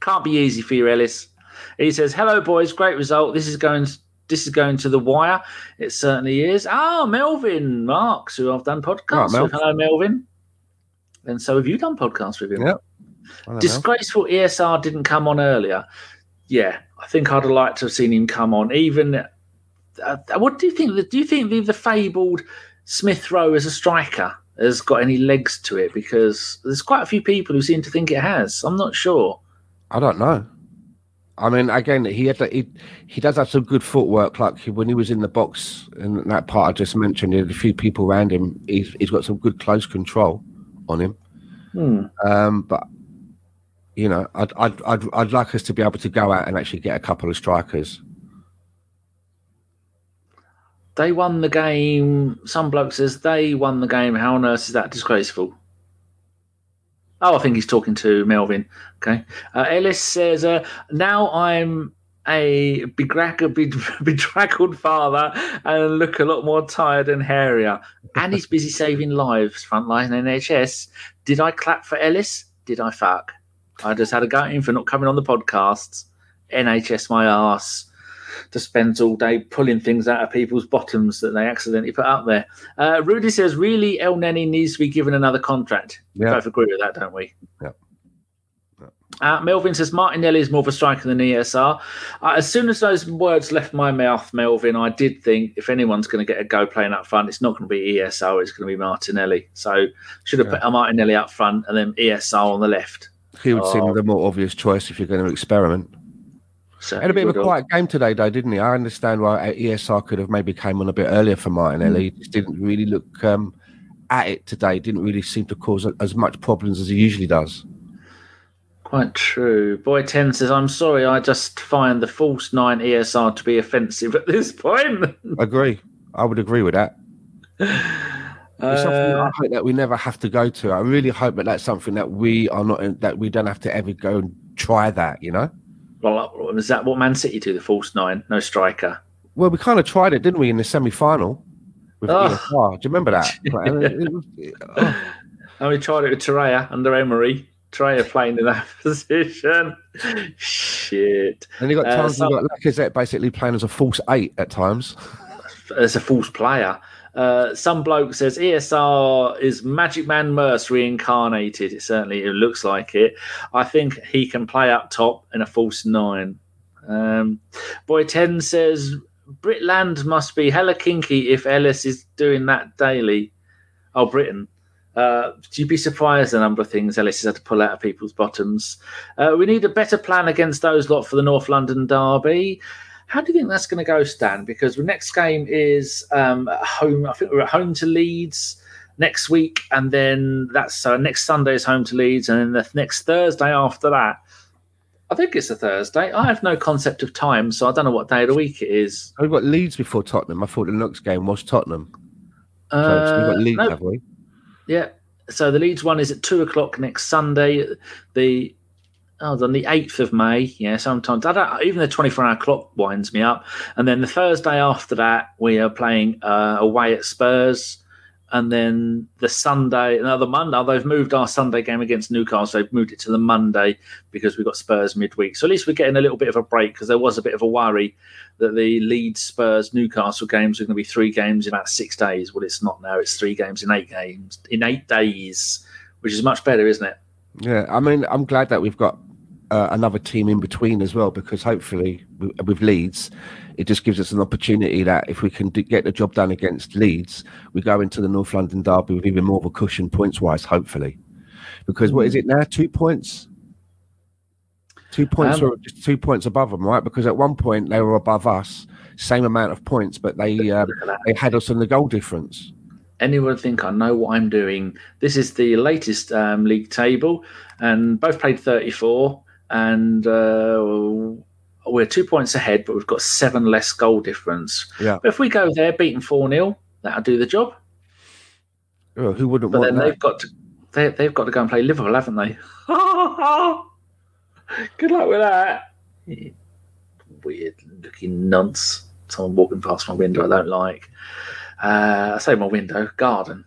Can't be easy for you, Ellis. He says, Hello, boys. Great result. This is going this is going to the wire. It certainly is. Ah, Melvin Marks, who I've done podcasts right, with. Hello, Melvin. And so have you done podcasts with him? Yep. Disgraceful know. ESR didn't come on earlier. Yeah, I think I'd have liked to have seen him come on. Even uh, what do you think? Do you think the, the fabled Smith Rowe as a striker has got any legs to it? Because there's quite a few people who seem to think it has. I'm not sure. I don't know. I mean, again, he had he he does have some good footwork. Like when he was in the box in that part I just mentioned, he had a few people around him. He's he's got some good close control on him. Hmm. Um, but you know, I'd, I'd I'd I'd like us to be able to go out and actually get a couple of strikers. They won the game. Some bloke says they won the game. How on earth is that disgraceful? Oh, I think he's talking to Melvin. Okay. Uh, Ellis says, uh, now I'm a bedraggled, <laughs> bedraggled father and look a lot more tired and hairier. And he's busy saving lives, frontline NHS. Did I clap for Ellis? Did I fuck? I just had a go at him for not coming on the podcasts. NHS my ass to spend all day pulling things out of people's bottoms that they accidentally put up there. Uh, Rudy says, really, Elneny needs to be given another contract. Yeah. We both agree with that, don't we? Yeah. Uh, Melvin says Martinelli is more of a striker than ESR. Uh, as soon as those words left my mouth, Melvin, I did think if anyone's going to get a go playing up front, it's not going to be ESR, it's going to be Martinelli. So should have yeah. put Martinelli up front and then ESR on the left. He would seem the more obvious choice if you're going to experiment. So had a bit of a quiet game today, though, didn't he? I understand why ESR could have maybe came on a bit earlier for Martinelli. Mm. He just didn't really look um, at it today. Didn't really seem to cause as much problems as he usually does. Quite true. Boy 10 says, I'm sorry, I just find the false nine ESR to be offensive at this point. <laughs> agree. I would agree with that. <laughs> It's something I uh, hope that we never have to go to. I really hope that that's something that we are not, that we don't have to ever go and try that, you know? Well, was that what Man City do? The false nine, no striker. Well, we kind of tried it, didn't we, in the semi-final? Oh. Do you remember that? <laughs> oh. And we tried it with Torreira under Emery. Traore playing in that <laughs> position. Shit. And you got Uh, so- you got Lacazette basically playing as a false eight at times. as a false player. Uh, some bloke says ESR is Magic Man Merse reincarnated. It certainly it looks like it. I think he can play up top in a false nine. Um, Boy Ten says Britland must be hella kinky if Ellis is doing that daily. Oh, Britain. Uh, you'd be surprised the number of things Ellis has had to pull out of people's bottoms. Uh, we need a better plan against those lot for the North London derby. How do you think that's going to go, Stan? Because the next game is um, at home. I think we're at home to Leeds next week, and then that's so next Sunday is home to Leeds, and then the next Thursday after that. I think it's a Thursday. I have no concept of time, so I don't know what day of the week it is. We've got Leeds before Tottenham. I thought the next game was Tottenham. So, so Uh, we've got Leeds, no, have we? Yeah. So the Leeds one is at two o'clock next Sunday. The oh, on the eighth of May. Yeah, sometimes I don't. Even the twenty-four hour clock winds me up. And then the Thursday after that, we are playing uh, away at Spurs. And then the Sunday, another Monday. Oh, they've moved our Sunday game against Newcastle. They've moved it to the Monday because we've got Spurs midweek. So at least we're getting a little bit of a break because there was a bit of a worry that the Leeds Spurs Newcastle games are going to be three games in about six days. Well, it's not now. It's three games in eight games in eight days, which is much better, isn't it? Yeah, I mean, I'm glad that we've got uh, another team in between as well because hopefully with, Leeds, it just gives us an opportunity that if we can do, get the job done against Leeds, we go into the North London derby with even more of a cushion points wise, hopefully. Because what is it now? Two points. Two points Um, or just two points above them, right? Because at one point they were above us, same amount of points, but they um, Look at that. they had us on the goal difference. anyone think I know what I'm doing? This is the latest um, league table, and both played 34, and uh, we're two points ahead, but we've got seven less goal difference. Yeah. But if we go there, beating 4 0, that'll do the job. Oh, who wouldn't But then that? they've got to they, they've got to go and play Liverpool, haven't they? <laughs> Good luck with that. Weird looking nonce. Someone walking past my window I don't like. Uh, I say my window, garden.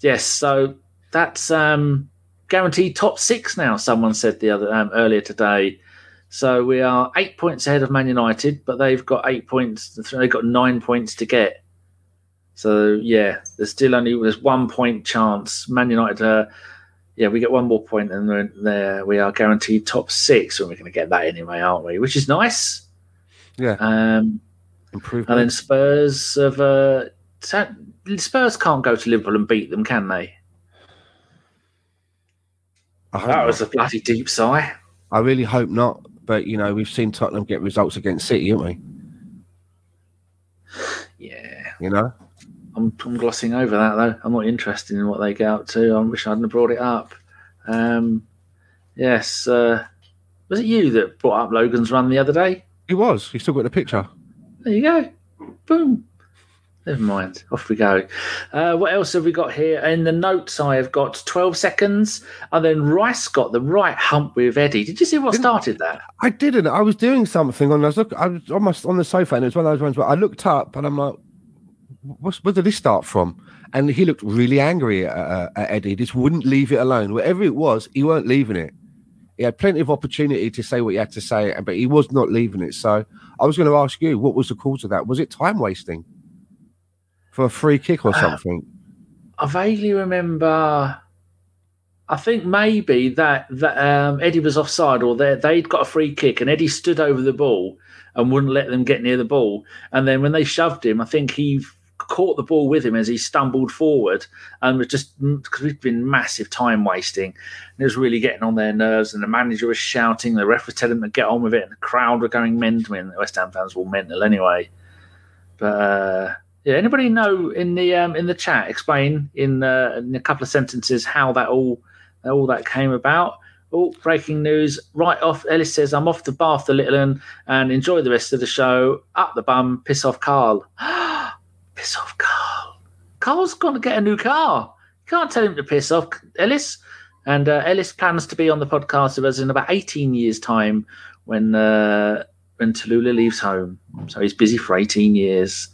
Yes, so that's um, guaranteed top six now. Someone said the other um, earlier today. So we are eight points ahead of Man United, but they've got eight points. They've got nine points to get. So yeah, there's still only there's one point chance. Man United, uh, yeah, we get one more point, and then there we are guaranteed top six, and we're going to get that anyway, aren't we? Which is nice. Yeah, Um, improvement. and then Spurs have uh, Spurs can't go to Liverpool and beat them, can they? I, hope That not. was a bloody deep sigh. I really hope not. But you know, we've seen Tottenham get results against City, haven't we? Yeah, You know, I'm, I'm glossing over that though. I'm not interested in what they get up to. I wish I hadn't brought it up. Um, yes, uh, was it you that brought up Logan's run the other day? he was. He still got the picture. There you go. Boom. Never mind. Off we go. Uh, what else have we got here? In the notes, I have got 12 seconds. And then Rice got the right hump with Eddie. Did you see what Didn't- started that? I didn't. I was doing something on. I was look. I was almost on the sofa, and it was one of those ones where I looked up, and I'm like, "What's where did this start from?" And he looked really angry at, uh, at Eddie. He just wouldn't leave it alone. Whatever it was, he weren't leaving it. He had plenty of opportunity to say what he had to say, but he was not leaving it. So I was going to ask you, what was the cause of that? Was it time wasting for a free kick or something? I vaguely remember. I think maybe that, that um, Eddie was offside or they, they'd got a free kick and Eddie stood over the ball and wouldn't let them get near the ball. And then when they shoved him, I think he caught the ball with him as he stumbled forward and was just because we've been massive time wasting. And it was really getting on their nerves. And the manager was shouting, the ref was telling them to get on with it, and the crowd were going mental. And the West Ham fans were mental anyway. But uh, yeah, anybody know in the um, in the chat explain in, uh, in a couple of sentences how that all all that came about? Oh, breaking news! Right off, Ellis says, "I'm off to Bath a little and, and enjoy the rest of the show." Up the bum, piss off, Carl. <gasps> piss off, Carl. Carl's going to get a new car. Can't tell him to piss off, Ellis. And uh, Ellis plans to be on the podcast with us in about 18 years' time when uh, when Tallulah leaves home. So he's busy for 18 years.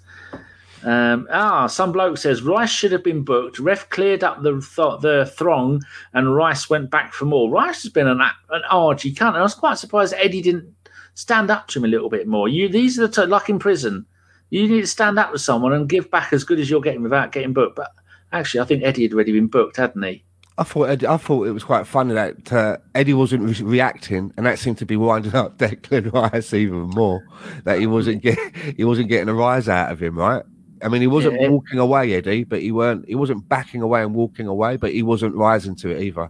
Um, ah, some bloke says Rice should have been booked. Ref cleared up the th- the throng, and Rice went back for more. Rice has been an an argy cunt. And I was quite surprised Eddie didn't stand up to him a little bit more. You these are the t- like in prison. You need to stand up to someone and give back as good as you're getting without getting booked. But actually, I think Eddie had already been booked, hadn't he? I thought I thought it was quite funny that uh, Eddie wasn't re- reacting, and that seemed to be winding up <laughs> Declan Rice even more. That he wasn't get, he wasn't getting a rise out of him, right? I mean, he wasn't Yeah. walking away, Eddie, but he weren't he wasn't backing away and walking away, but he wasn't rising to it either.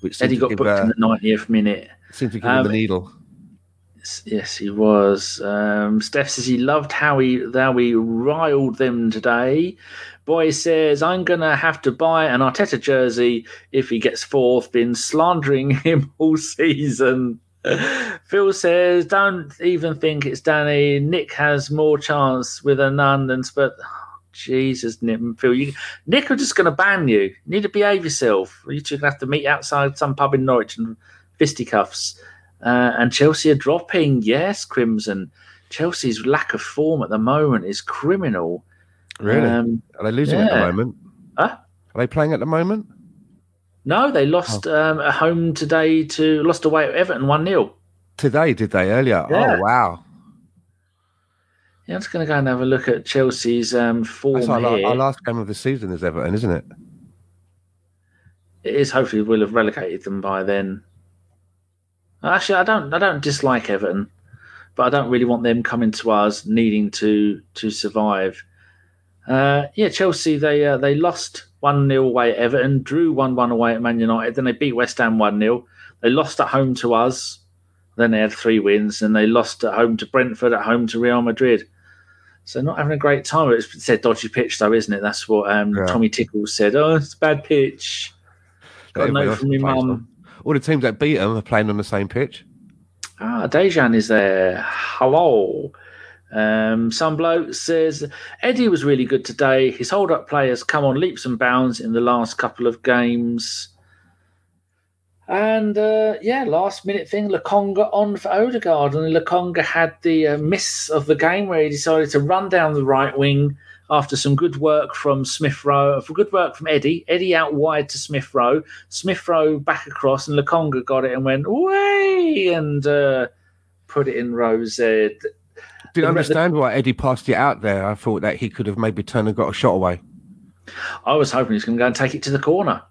Which Eddie got give, booked uh, in the 90th minute. seemed to give Um, him the needle. Yes, he was. Um, Steph says he loved how he how we riled them today. Boy says I'm gonna have to buy an Arteta jersey if he gets fourth. Been slandering <laughs> him all season. <laughs> Phil says don't even think it's Danny. Nick has more chance with a nun than Spurs. Jesus, Nick and Phil, you, Nick are just going to ban you. You need to behave yourself. You two gonna have to meet outside some pub in Norwich and fisticuffs. Uh, and Chelsea are dropping. Yes, Crimson. Chelsea's lack of form at the moment is criminal. Really? Um, Are they losing at the moment? Huh? Are they playing at the moment? No, they lost um, at home today to lost away at Everton one 0 Today, did they earlier? Yeah. Oh wow! Yeah, I'm just going to go and have a look at Chelsea's um, form That's our, here. our last game of the season is Everton, isn't it? it is hopefully we'll have relegated them by then. Actually, I don't. I don't dislike Everton, but I don't really want them coming to us needing to to survive. Uh, yeah, Chelsea they uh, they lost one 0 away at Everton, drew one one away at Man United, then they beat West Ham one 0 They lost at home to us, then they had three wins, and they lost at home to Brentford, at home to Real Madrid. So not having a great time. It's said dodgy pitch though, isn't it? That's what um, Yeah. Tommy Tickles said. Oh, it's a bad pitch. Got a note from your mum. All the teams that beat them are playing on the same pitch. Ah, Dejan is there. Hello. Um, some bloke says Eddie was really good today. His hold up play has come on leaps and bounds in the last couple of games. And uh, yeah, last minute thing, Lokonga on for Odegaard. And Lokonga had the uh, miss of the game where he decided to run down the right wing after some good work from Smith Rowe, for good work from Eddie. Eddie out wide to Smith Rowe. Smith Rowe back across, and Lokonga got it and went way and uh, put it in Rowe's head. Didn't understand why Eddie passed it out there. I thought that he could have maybe turned and got a shot away. I was hoping he was going to go and take it to the corner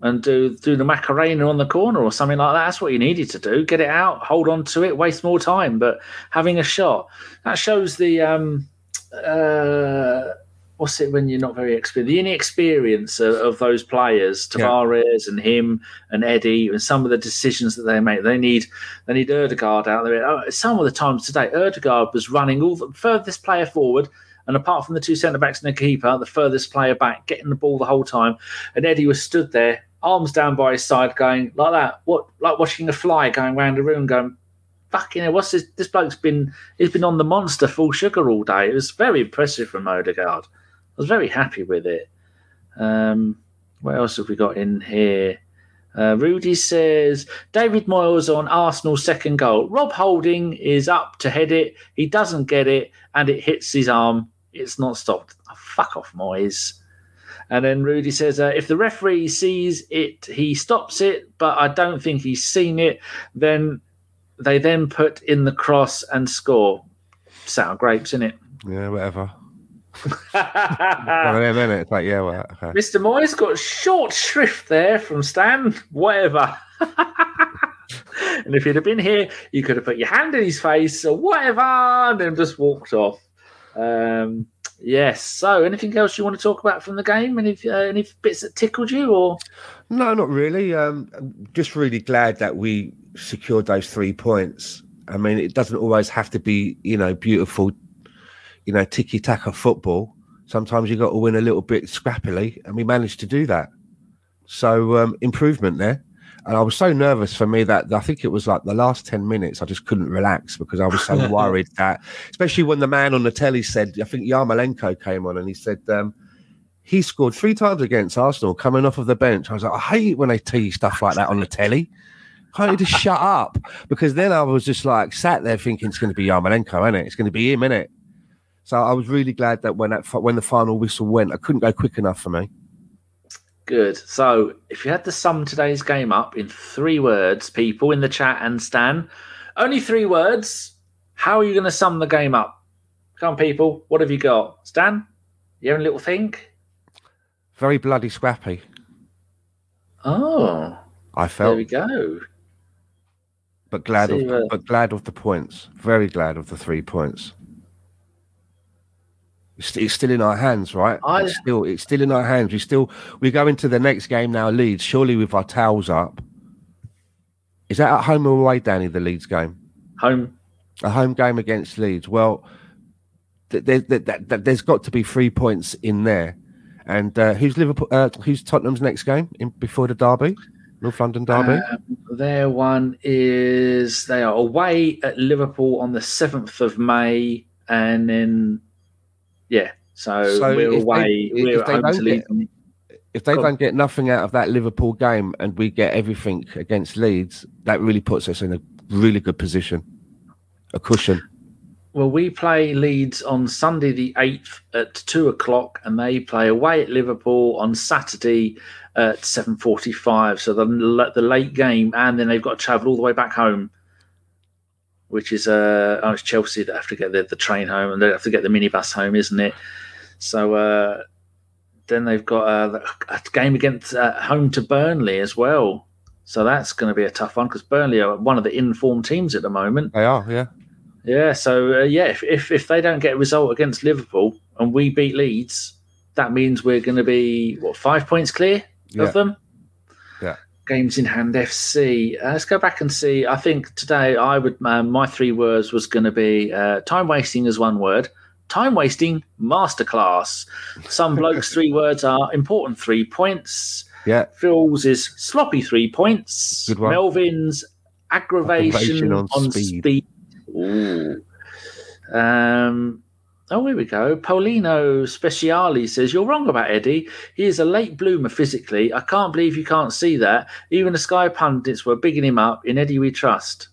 and do do the Macarena on the corner or something like that. That's what he needed to do. Get it out, hold on to it, waste more time. But having a shot that shows the um, uh, what's it when you're not very experienced, the inexperience of, of those players, Yeah. Tavares and him and Eddie, and some of the decisions that they make. They need they need Odegaard out there. Oh, Some of the times today, Odegaard was running all the furthest player forward. And apart from the two centre backs and the keeper, the furthest player back, getting the ball the whole time, and Eddie was stood there, arms down by his side, going like that. What like watching a fly going round the room, going, "Fucking hell, what's this? This bloke's been he's been on the monster full sugar all day." It was very impressive from Odegaard. I was very happy with it. Um, what else have we got in here? Uh, Rudy says David Moyes on Arsenal's second goal. Rob Holding is up to head it. He doesn't get it, and it hits his arm. It's not stopped. Oh, fuck off, Moyes. And then Rudy says, uh, if the referee sees it, he stops it, but I don't think he's seen it. Then they then put in the cross and score. Sour grapes, innit? Yeah, whatever. Of them, innit? It's like, yeah, well, okay. Mr. Moyes got short shrift there from Stan. Whatever. and if he'd have been here, you could have put your hand in his face or whatever, and then just walked off. Um, yes. So, anything else you want to talk about from the game? Any uh, any bits that tickled you, or No, not really. Um, I'm just really glad that we secured those three points. I mean, it doesn't always have to be, you know, beautiful, you know, tiki taka football. Sometimes you got to win a little bit scrappily, and we managed to do that. So um, improvement there. And I was so nervous for me that I think it was like the last 10 minutes, I just couldn't relax because I was so <laughs> worried that, especially when the man on the telly said, I think Yarmolenko came on and he said, um, he scored three times against Arsenal coming off of the bench. I was like, I hate when they tell you stuff like that on the telly. Can't to shut up? Because then I was just like sat there thinking it's going to be Yarmolenko, isn't it? It's going to be him, isn't it? So I was really glad that when that when the final whistle went, I couldn't go quick enough for me. Good. So, if you had to sum today's game up in three words, people in the chat and Stan, only three words, how are you going to sum the game up? Come on, people. What have you got? Stan, you having a little think? Very bloody scrappy. Oh, I felt. there we go. but glad of uh, but glad of the points. Very glad of the three points. It's, it's still in our hands, right? I- It's still it's still in our hands. We still we go into the next game now. Leeds, surely with our towels up. Is that at home or away, Danny? The Leeds game, Home. a home game against Leeds. Well, th- there, that- that- there's got to be three points in there. And uh, who's Liverpool? Uh, who's Tottenham's next game in, before the derby? North London derby. Um, their one is they are away at Liverpool on the 7th of May. And then, yeah. So, So we're if they- away. if we're they home to don't Leeds. get- if they don't get nothing out of that Liverpool game and we get everything against Leeds, that really puts us in a really good position, a cushion. Well, we play Leeds on Sunday the 8th at 2 o'clock, and they play away at Liverpool on Saturday at 7.45. So the, the late game, and then they've got to travel all the way back home, which is uh, oh, it's Chelsea that have to get the, the train home, and they have to get the minibus home, isn't it? So uh, then they've got uh, a game against uh, home to Burnley as well. So that's going to be a tough one because Burnley are one of the informed teams at the moment. They are, yeah. Yeah, so uh, yeah, if, if if they don't get a result against Liverpool and we beat Leeds, that means we're going to be what five points clear Yeah. of them. Games in hand FC. Uh, let's go back and see. I think today I would um, my three words was going to be uh, time wasting as one word. Time wasting masterclass. Some <laughs> blokes' three words are important three points. Yeah. Phil's is sloppy three points. Good one. Melvin's aggravation, Aggravation on, on speed. speed. Ooh. Um, oh, here we go. Paulino Speciali says, You're wrong about Eddie. He is a late bloomer physically. I can't believe you can't see that. Even the Sky pundits were bigging him up. In Eddie, we trust.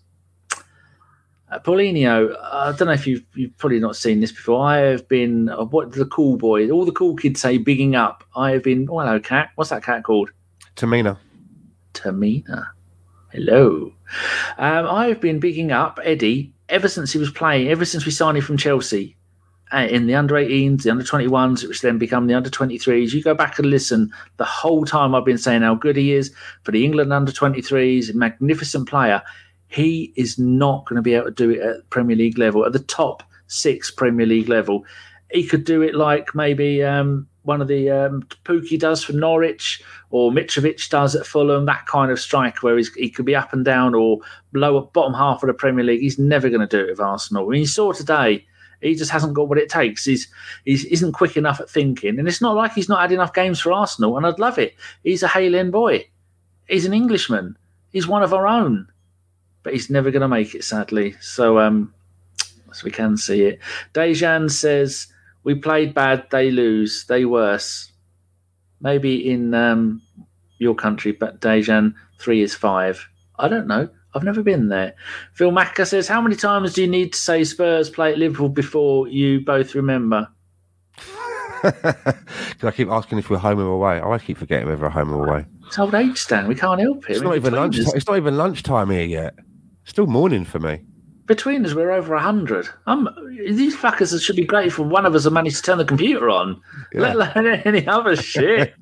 Uh, Paulinho, I don't know if you've, you've probably not seen this before. I have been, uh, what the cool boys, all the cool kids say, bigging up. I have been, oh, hello, cat. What's that cat called? Tamina. Tamina. Hello. Um, I've been bigging up Eddie ever since he was playing, ever since we signed him from Chelsea uh, in the under 18s, the under 21s, which then become the under 23s. You go back and listen, the whole time I've been saying how good he is for the England under 23s, a magnificent player. He is not going to be able to do it at Premier League level, at the top six Premier League level. He could do it like maybe um, one of the um, Pukki does for Norwich or Mitrovic does at Fulham, that kind of strike where he could be up and down or lower bottom half of the Premier League. He's never going to do it with Arsenal. I mean, you saw today, he just hasn't got what it takes. He's he's isn't quick enough at thinking, and it's not like he's not had enough games for Arsenal. And I'd love it. He's a Halen boy. He's an Englishman. He's one of our own, but he's never going to make it, sadly. So um, so we can see it. Dejan says we played bad. They lose. They worse. Maybe in um, your country, but Dejan, three is five. I don't know. I've never been there. Phil Macker says, How many times do you need to say Spurs play at Liverpool before you both remember? <laughs> Because I keep asking if we're home or away. I keep forgetting whether we're home or away. It's old age, Stan. We can't help it. It's not even lunch. It's not even lunchtime here yet. Still morning for me. between us, we're over 100. Um, these fuckers should be grateful one of us have managed to turn the computer on, let alone any other shit.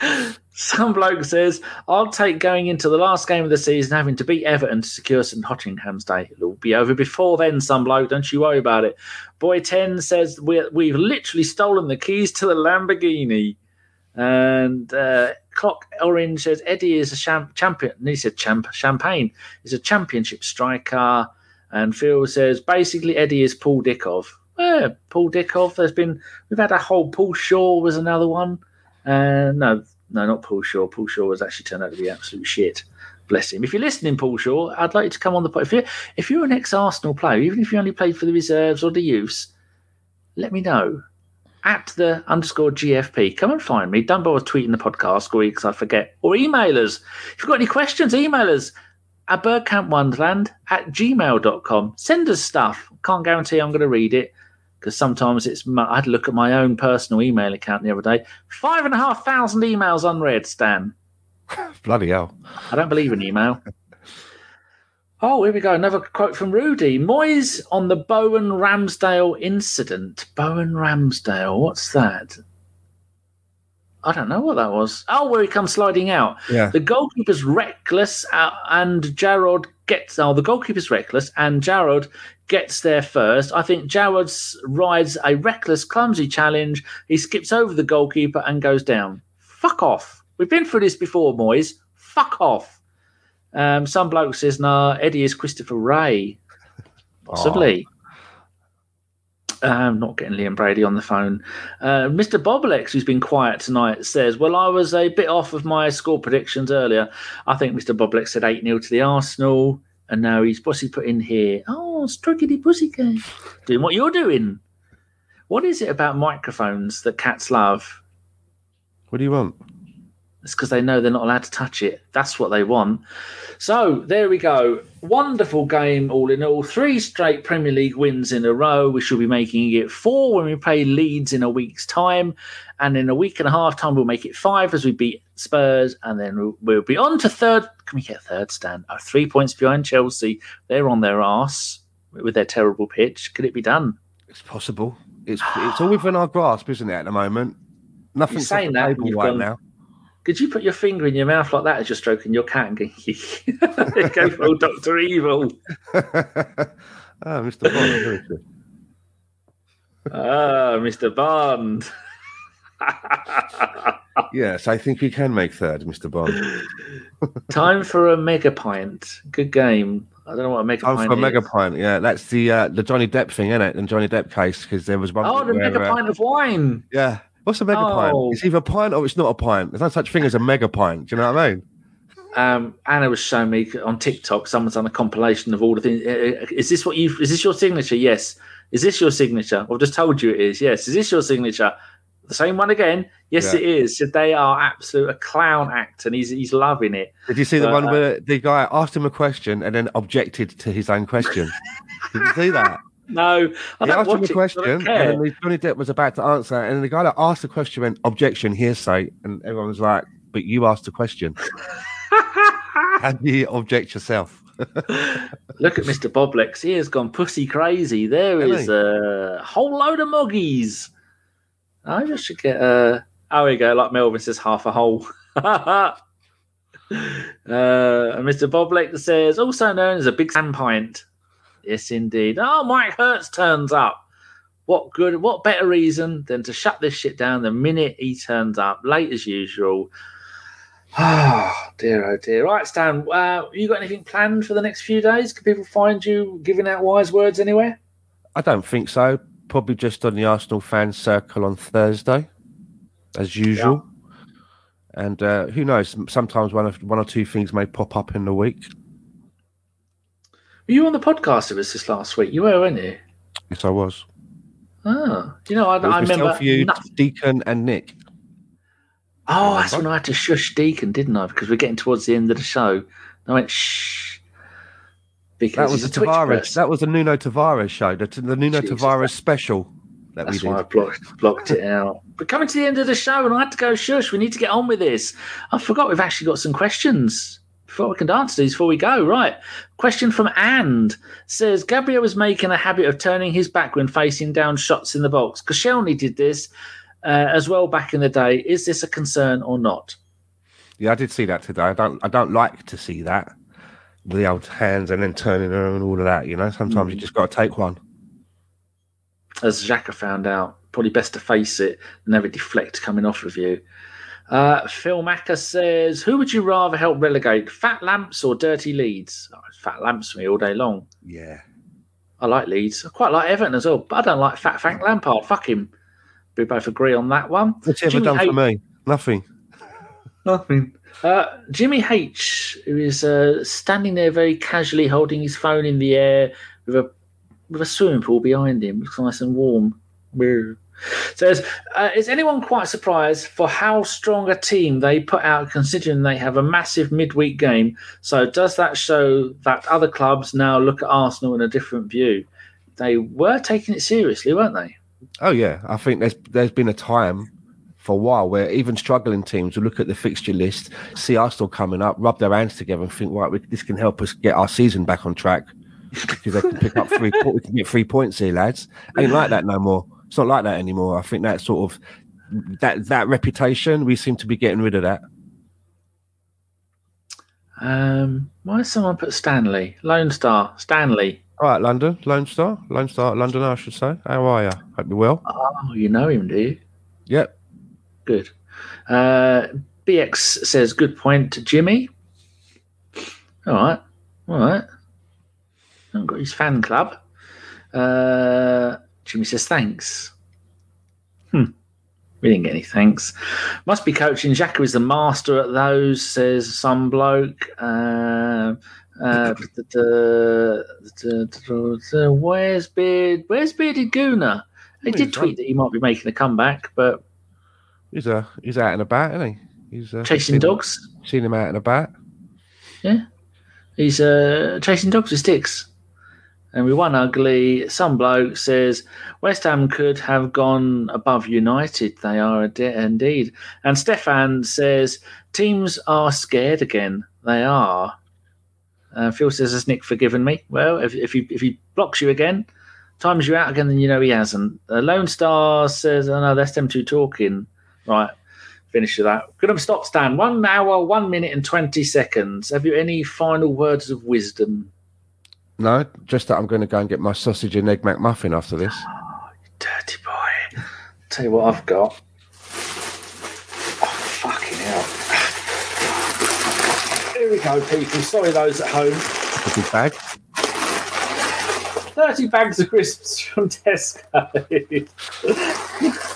<laughs> Some bloke says, I'll take going into the last game of the season having to beat Everton to secure St. Totteringham's Day. It'll be over before then, some bloke. Don't you worry about it. Boy 10 says, we we've literally stolen the keys to the Lamborghini. And uh, Clock Orange says, Eddie is a cham- champion. And he said, champ- Champagne is a championship striker. And Phil says basically Eddie is Paul Dickov. Yeah, Paul Dickov. There's been we've had a whole Paul Shaw was another one. Uh, no, no, not Paul Shaw. Paul Shaw has actually turned out to be absolute shit. Bless him. If you're listening, Paul Shaw, I'd like you to come on the pod. If you're if you're an ex-Arsenal player, even if you only played for the reserves or the youths, let me know at the underscore GFP. Come and find me. Don't bother tweeting the podcast because I forget. Or email us. If you've got any questions, email us at bergkampwonderland at gmail.com. Send us stuff. Can't guarantee I'm going to read it, because sometimes it's. I had to look at my own personal email account the other day. Five and a half thousand emails unread, Stan. <laughs> Bloody hell. I don't believe in email. <laughs> Oh, here we go. Another quote from Rudy. Moyes on the Bowen Ramsdale incident. Bowen Ramsdale, what's that? I don't know what that was. Oh, where he comes sliding out. Yeah. The goalkeeper's reckless, uh, and Jarrod gets. Oh, the goalkeeper's reckless, and Jarrod gets there first. I think Jarrod rides a reckless, clumsy challenge. He skips over the goalkeeper and goes down. Fuck off. We've been through this before, boys. Fuck off. Um, some bloke says, "Nah, Eddie is Christopher Wreh." <laughs> Possibly. I'm not getting Liam Brady on the phone. Uh, Mr. Boblex, who's been quiet tonight, says, Well, I was a bit off of my score predictions earlier. I think Mr. Boblex said 8 0 to the Arsenal. And now he's what's he put in here? Oh, struggedy pussycat. Doing what you're doing. What is it about microphones that cats love? What do you want? It's because they know they're not allowed to touch it. That's what they want. So there we go. Wonderful game, all in all. Three straight Premier League wins in a row. We should be making it four when we play Leeds in a week's time. And in a week and a half time, we'll make it five as we beat Spurs. And then we'll, we'll be on to third. Can we get third stand? Oh, three points behind Chelsea. They're on their arse with their terrible pitch. Could it be done? It's possible. It's it's all within our grasp, isn't it, at the moment? Nothing's saying that, right gone- now. Could you put your finger in your mouth like that as you're stroking your cat and going, go <laughs> full <laughs> Doctor Evil? <laughs> Ah, Mr. Bond. Ah, Mr. Bond. Yes, I think we can make third, Mr. Bond. Time for a mega pint. Good game. I don't know what a mega pint for a mega pint. Yeah, that's the uh, the Johnny Depp thing, isn't it? The Johnny Depp case because there was one. Oh, the where, mega uh, pint of wine. Yeah, what's a mega Oh. pint? It's either a pint or it's not a pint. There's no such thing as a mega pint. Do you know what I mean? Um, Anna was showing me on TikTok. Someone's done a compilation of all the things. Uh, Is this what you? Is this your signature? Yes. Is this your signature? I've just told you it is. Yes. Is this your signature? The same one again. Yes, Yeah. it is. So they are absolute a clown act, and he's he's loving it. Did you see the Uh, one where the guy asked him a question and then objected to his own question? Did you see that? <laughs> No, I He asked him a question, and then the- Johnny Depp was about to answer, and the guy that asked the question went, "Objection, hearsay," and everyone was like, "But you asked the question. <laughs> How do you object yourself?" <laughs> Look at Mr. Boblex. He has gone pussy crazy. There Hasn't is a whole load of muggies. I just should get a. Oh, we go. Like Melvin says, half a hole. <laughs> uh, and Mr. Boblex says, also known as a big sand pint. Yes, indeed. Oh, Mike Hertz turns up. What good? What better reason than to shut this shit down the minute he turns up, late as usual. Oh <sighs> dear, oh dear. Right, Stan. Uh, you got anything planned for the next few days? Can people find you giving out wise words anywhere? I don't think so. Probably just on the Arsenal fan circle on Thursday, as usual. And uh, who knows? Sometimes one of one or two things may pop up in the week. Were you on the podcast with us this last week? You were, weren't you? Yes, I was. Oh, you know, I, I remember. you, nothing. Deacon, and Nick. Oh, that's when I had to shush Deacon, didn't I? Because we're getting towards the end of the show. I went shh. Because That was a Tavares. That was the Nuno Tavares show. The, the Nuno Jesus, Tavares that- special that That's we why I blocked, blocked it out. But coming to the end of the show, and I had to go shush. We need to get on with this. I forgot we've actually got some questions before we can answer these before we go. Right. Question from And says Gabriel was making a habit of turning his back when facing down shots in the box. Koscielny did this uh, as well back in the day. Is this a concern or not? Yeah, I did see that today. I don't. I don't like to see that the old hands and then turning them and all of that. You know, sometimes Mm. you just got to take one. as Xhaka found out. Probably best to face it have it deflect coming off of you. Uh, Phil Macker says, "Who would you rather help relegate, Fat Lamps or Dirty Leeds?" Oh, Fat Lamps for me all day long. Yeah. I like Leeds. I quite like Everton as well, but I don't like Fat Frank Lampard. Fuck him. We both agree on that one. What's he ever Jimmy done for me? Nothing. Nothing. Uh, Jimmy H, who is uh, standing there very casually holding his phone in the air with a with a swimming pool behind him, looks nice and warm. Weird. Says, uh, is anyone quite surprised for how strong a team they put out, considering they have a massive midweek game? So does that show that other clubs now look at Arsenal in a different view? they were taking it seriously, weren't they? Oh yeah, I think there's there's been a time for a while where even struggling teams will look at the fixture list, see Arsenal coming up, rub their hands together, and think, right, we, this can help us get our season back on track because they can pick up three. we can get three points here, lads. Ain't like that no more. It's not like that anymore. I think that sort of that that reputation we seem to be getting rid of that. Um, why does someone put Stanley Lone Star Stanley? All right, London Lone Star Lone Star London. I should say. How are you? Hope you're well. Oh, you know him, do you? Yep. Good. Uh, BX says, "Good point, Jimmy." All right, all right. I've got his fan club. Uh, Jimmy says, "Thanks." Hmm. We didn't get any thanks. Must be coaching. Xhaka is the master at those, says some bloke. Uh, uh, <laughs> where's Beard? Where's Bearded Gooner? He did tweet that he might be making a comeback, but he's a he's out and about, isn't he? He's uh, chasing dogs. Him, seen him out and about. Yeah, he's uh, chasing dogs with sticks. And we won ugly. Some bloke says West Ham could have gone above United. They are indeed. And Stefan says teams are scared again. They are. Uh, Phil says, "Has Nick forgiven me?" Well, if, if he if he blocks you again, times you out again, then you know he hasn't. Uh, Lone Star says, "I "Oh no, that's them two talking." Right, finish with that. Gonna stop, Stan. One hour, one minute, and twenty seconds. Have you any final words of wisdom? No, just that I'm going to go and get my sausage and egg McMuffin after this. Oh, dirty boy. Tell you what I've got. Oh, fucking hell. Here we go, people. Sorry, those at home. Big bag. 30 bags of crisps from Tesco. <laughs>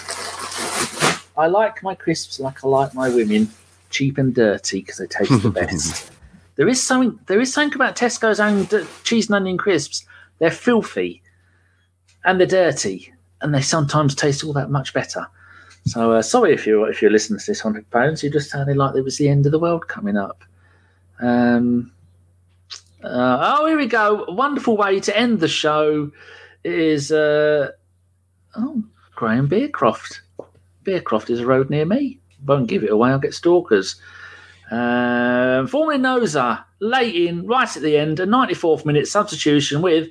I like my crisps like I like my women, cheap and dirty because they taste the <laughs> best. There is something. There is something about Tesco's own d- cheese and onion crisps. They're filthy, and they're dirty, and they sometimes taste all that much better. So uh, sorry if you if you're listening to this hundred pounds. You just sounded like it was the end of the world coming up. Um. Uh, oh, here we go. A wonderful way to end the show is uh, oh Graham Beercroft. Beercroft is a road near me. Won't give it away. I'll get stalkers. Um, formerly Noza, late in, right at the end, a 94th minute substitution with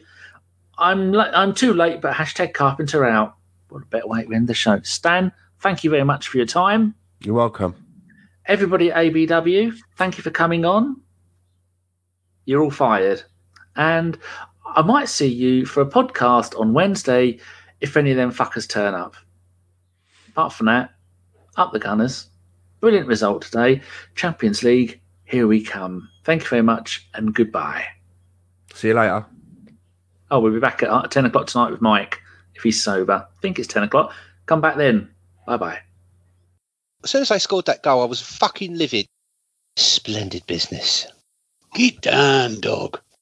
I'm I'm too late, but hashtag Carpenter out. What a better way to end the show. Stan, thank you very much for your time. You're welcome. Everybody at ABW, thank you for coming on. You're all fired. And I might see you for a podcast on Wednesday if any of them fuckers turn up. Apart from that, up the Gunners. Brilliant result today. Champions League, here we come. Thank you very much and goodbye. See you later. Oh, we'll be back at 10 o'clock tonight with Mike if he's sober. I think it's 10 o'clock. Come back then. Bye bye. As soon as I scored that goal, I was fucking livid. Splendid business. Get down, dog.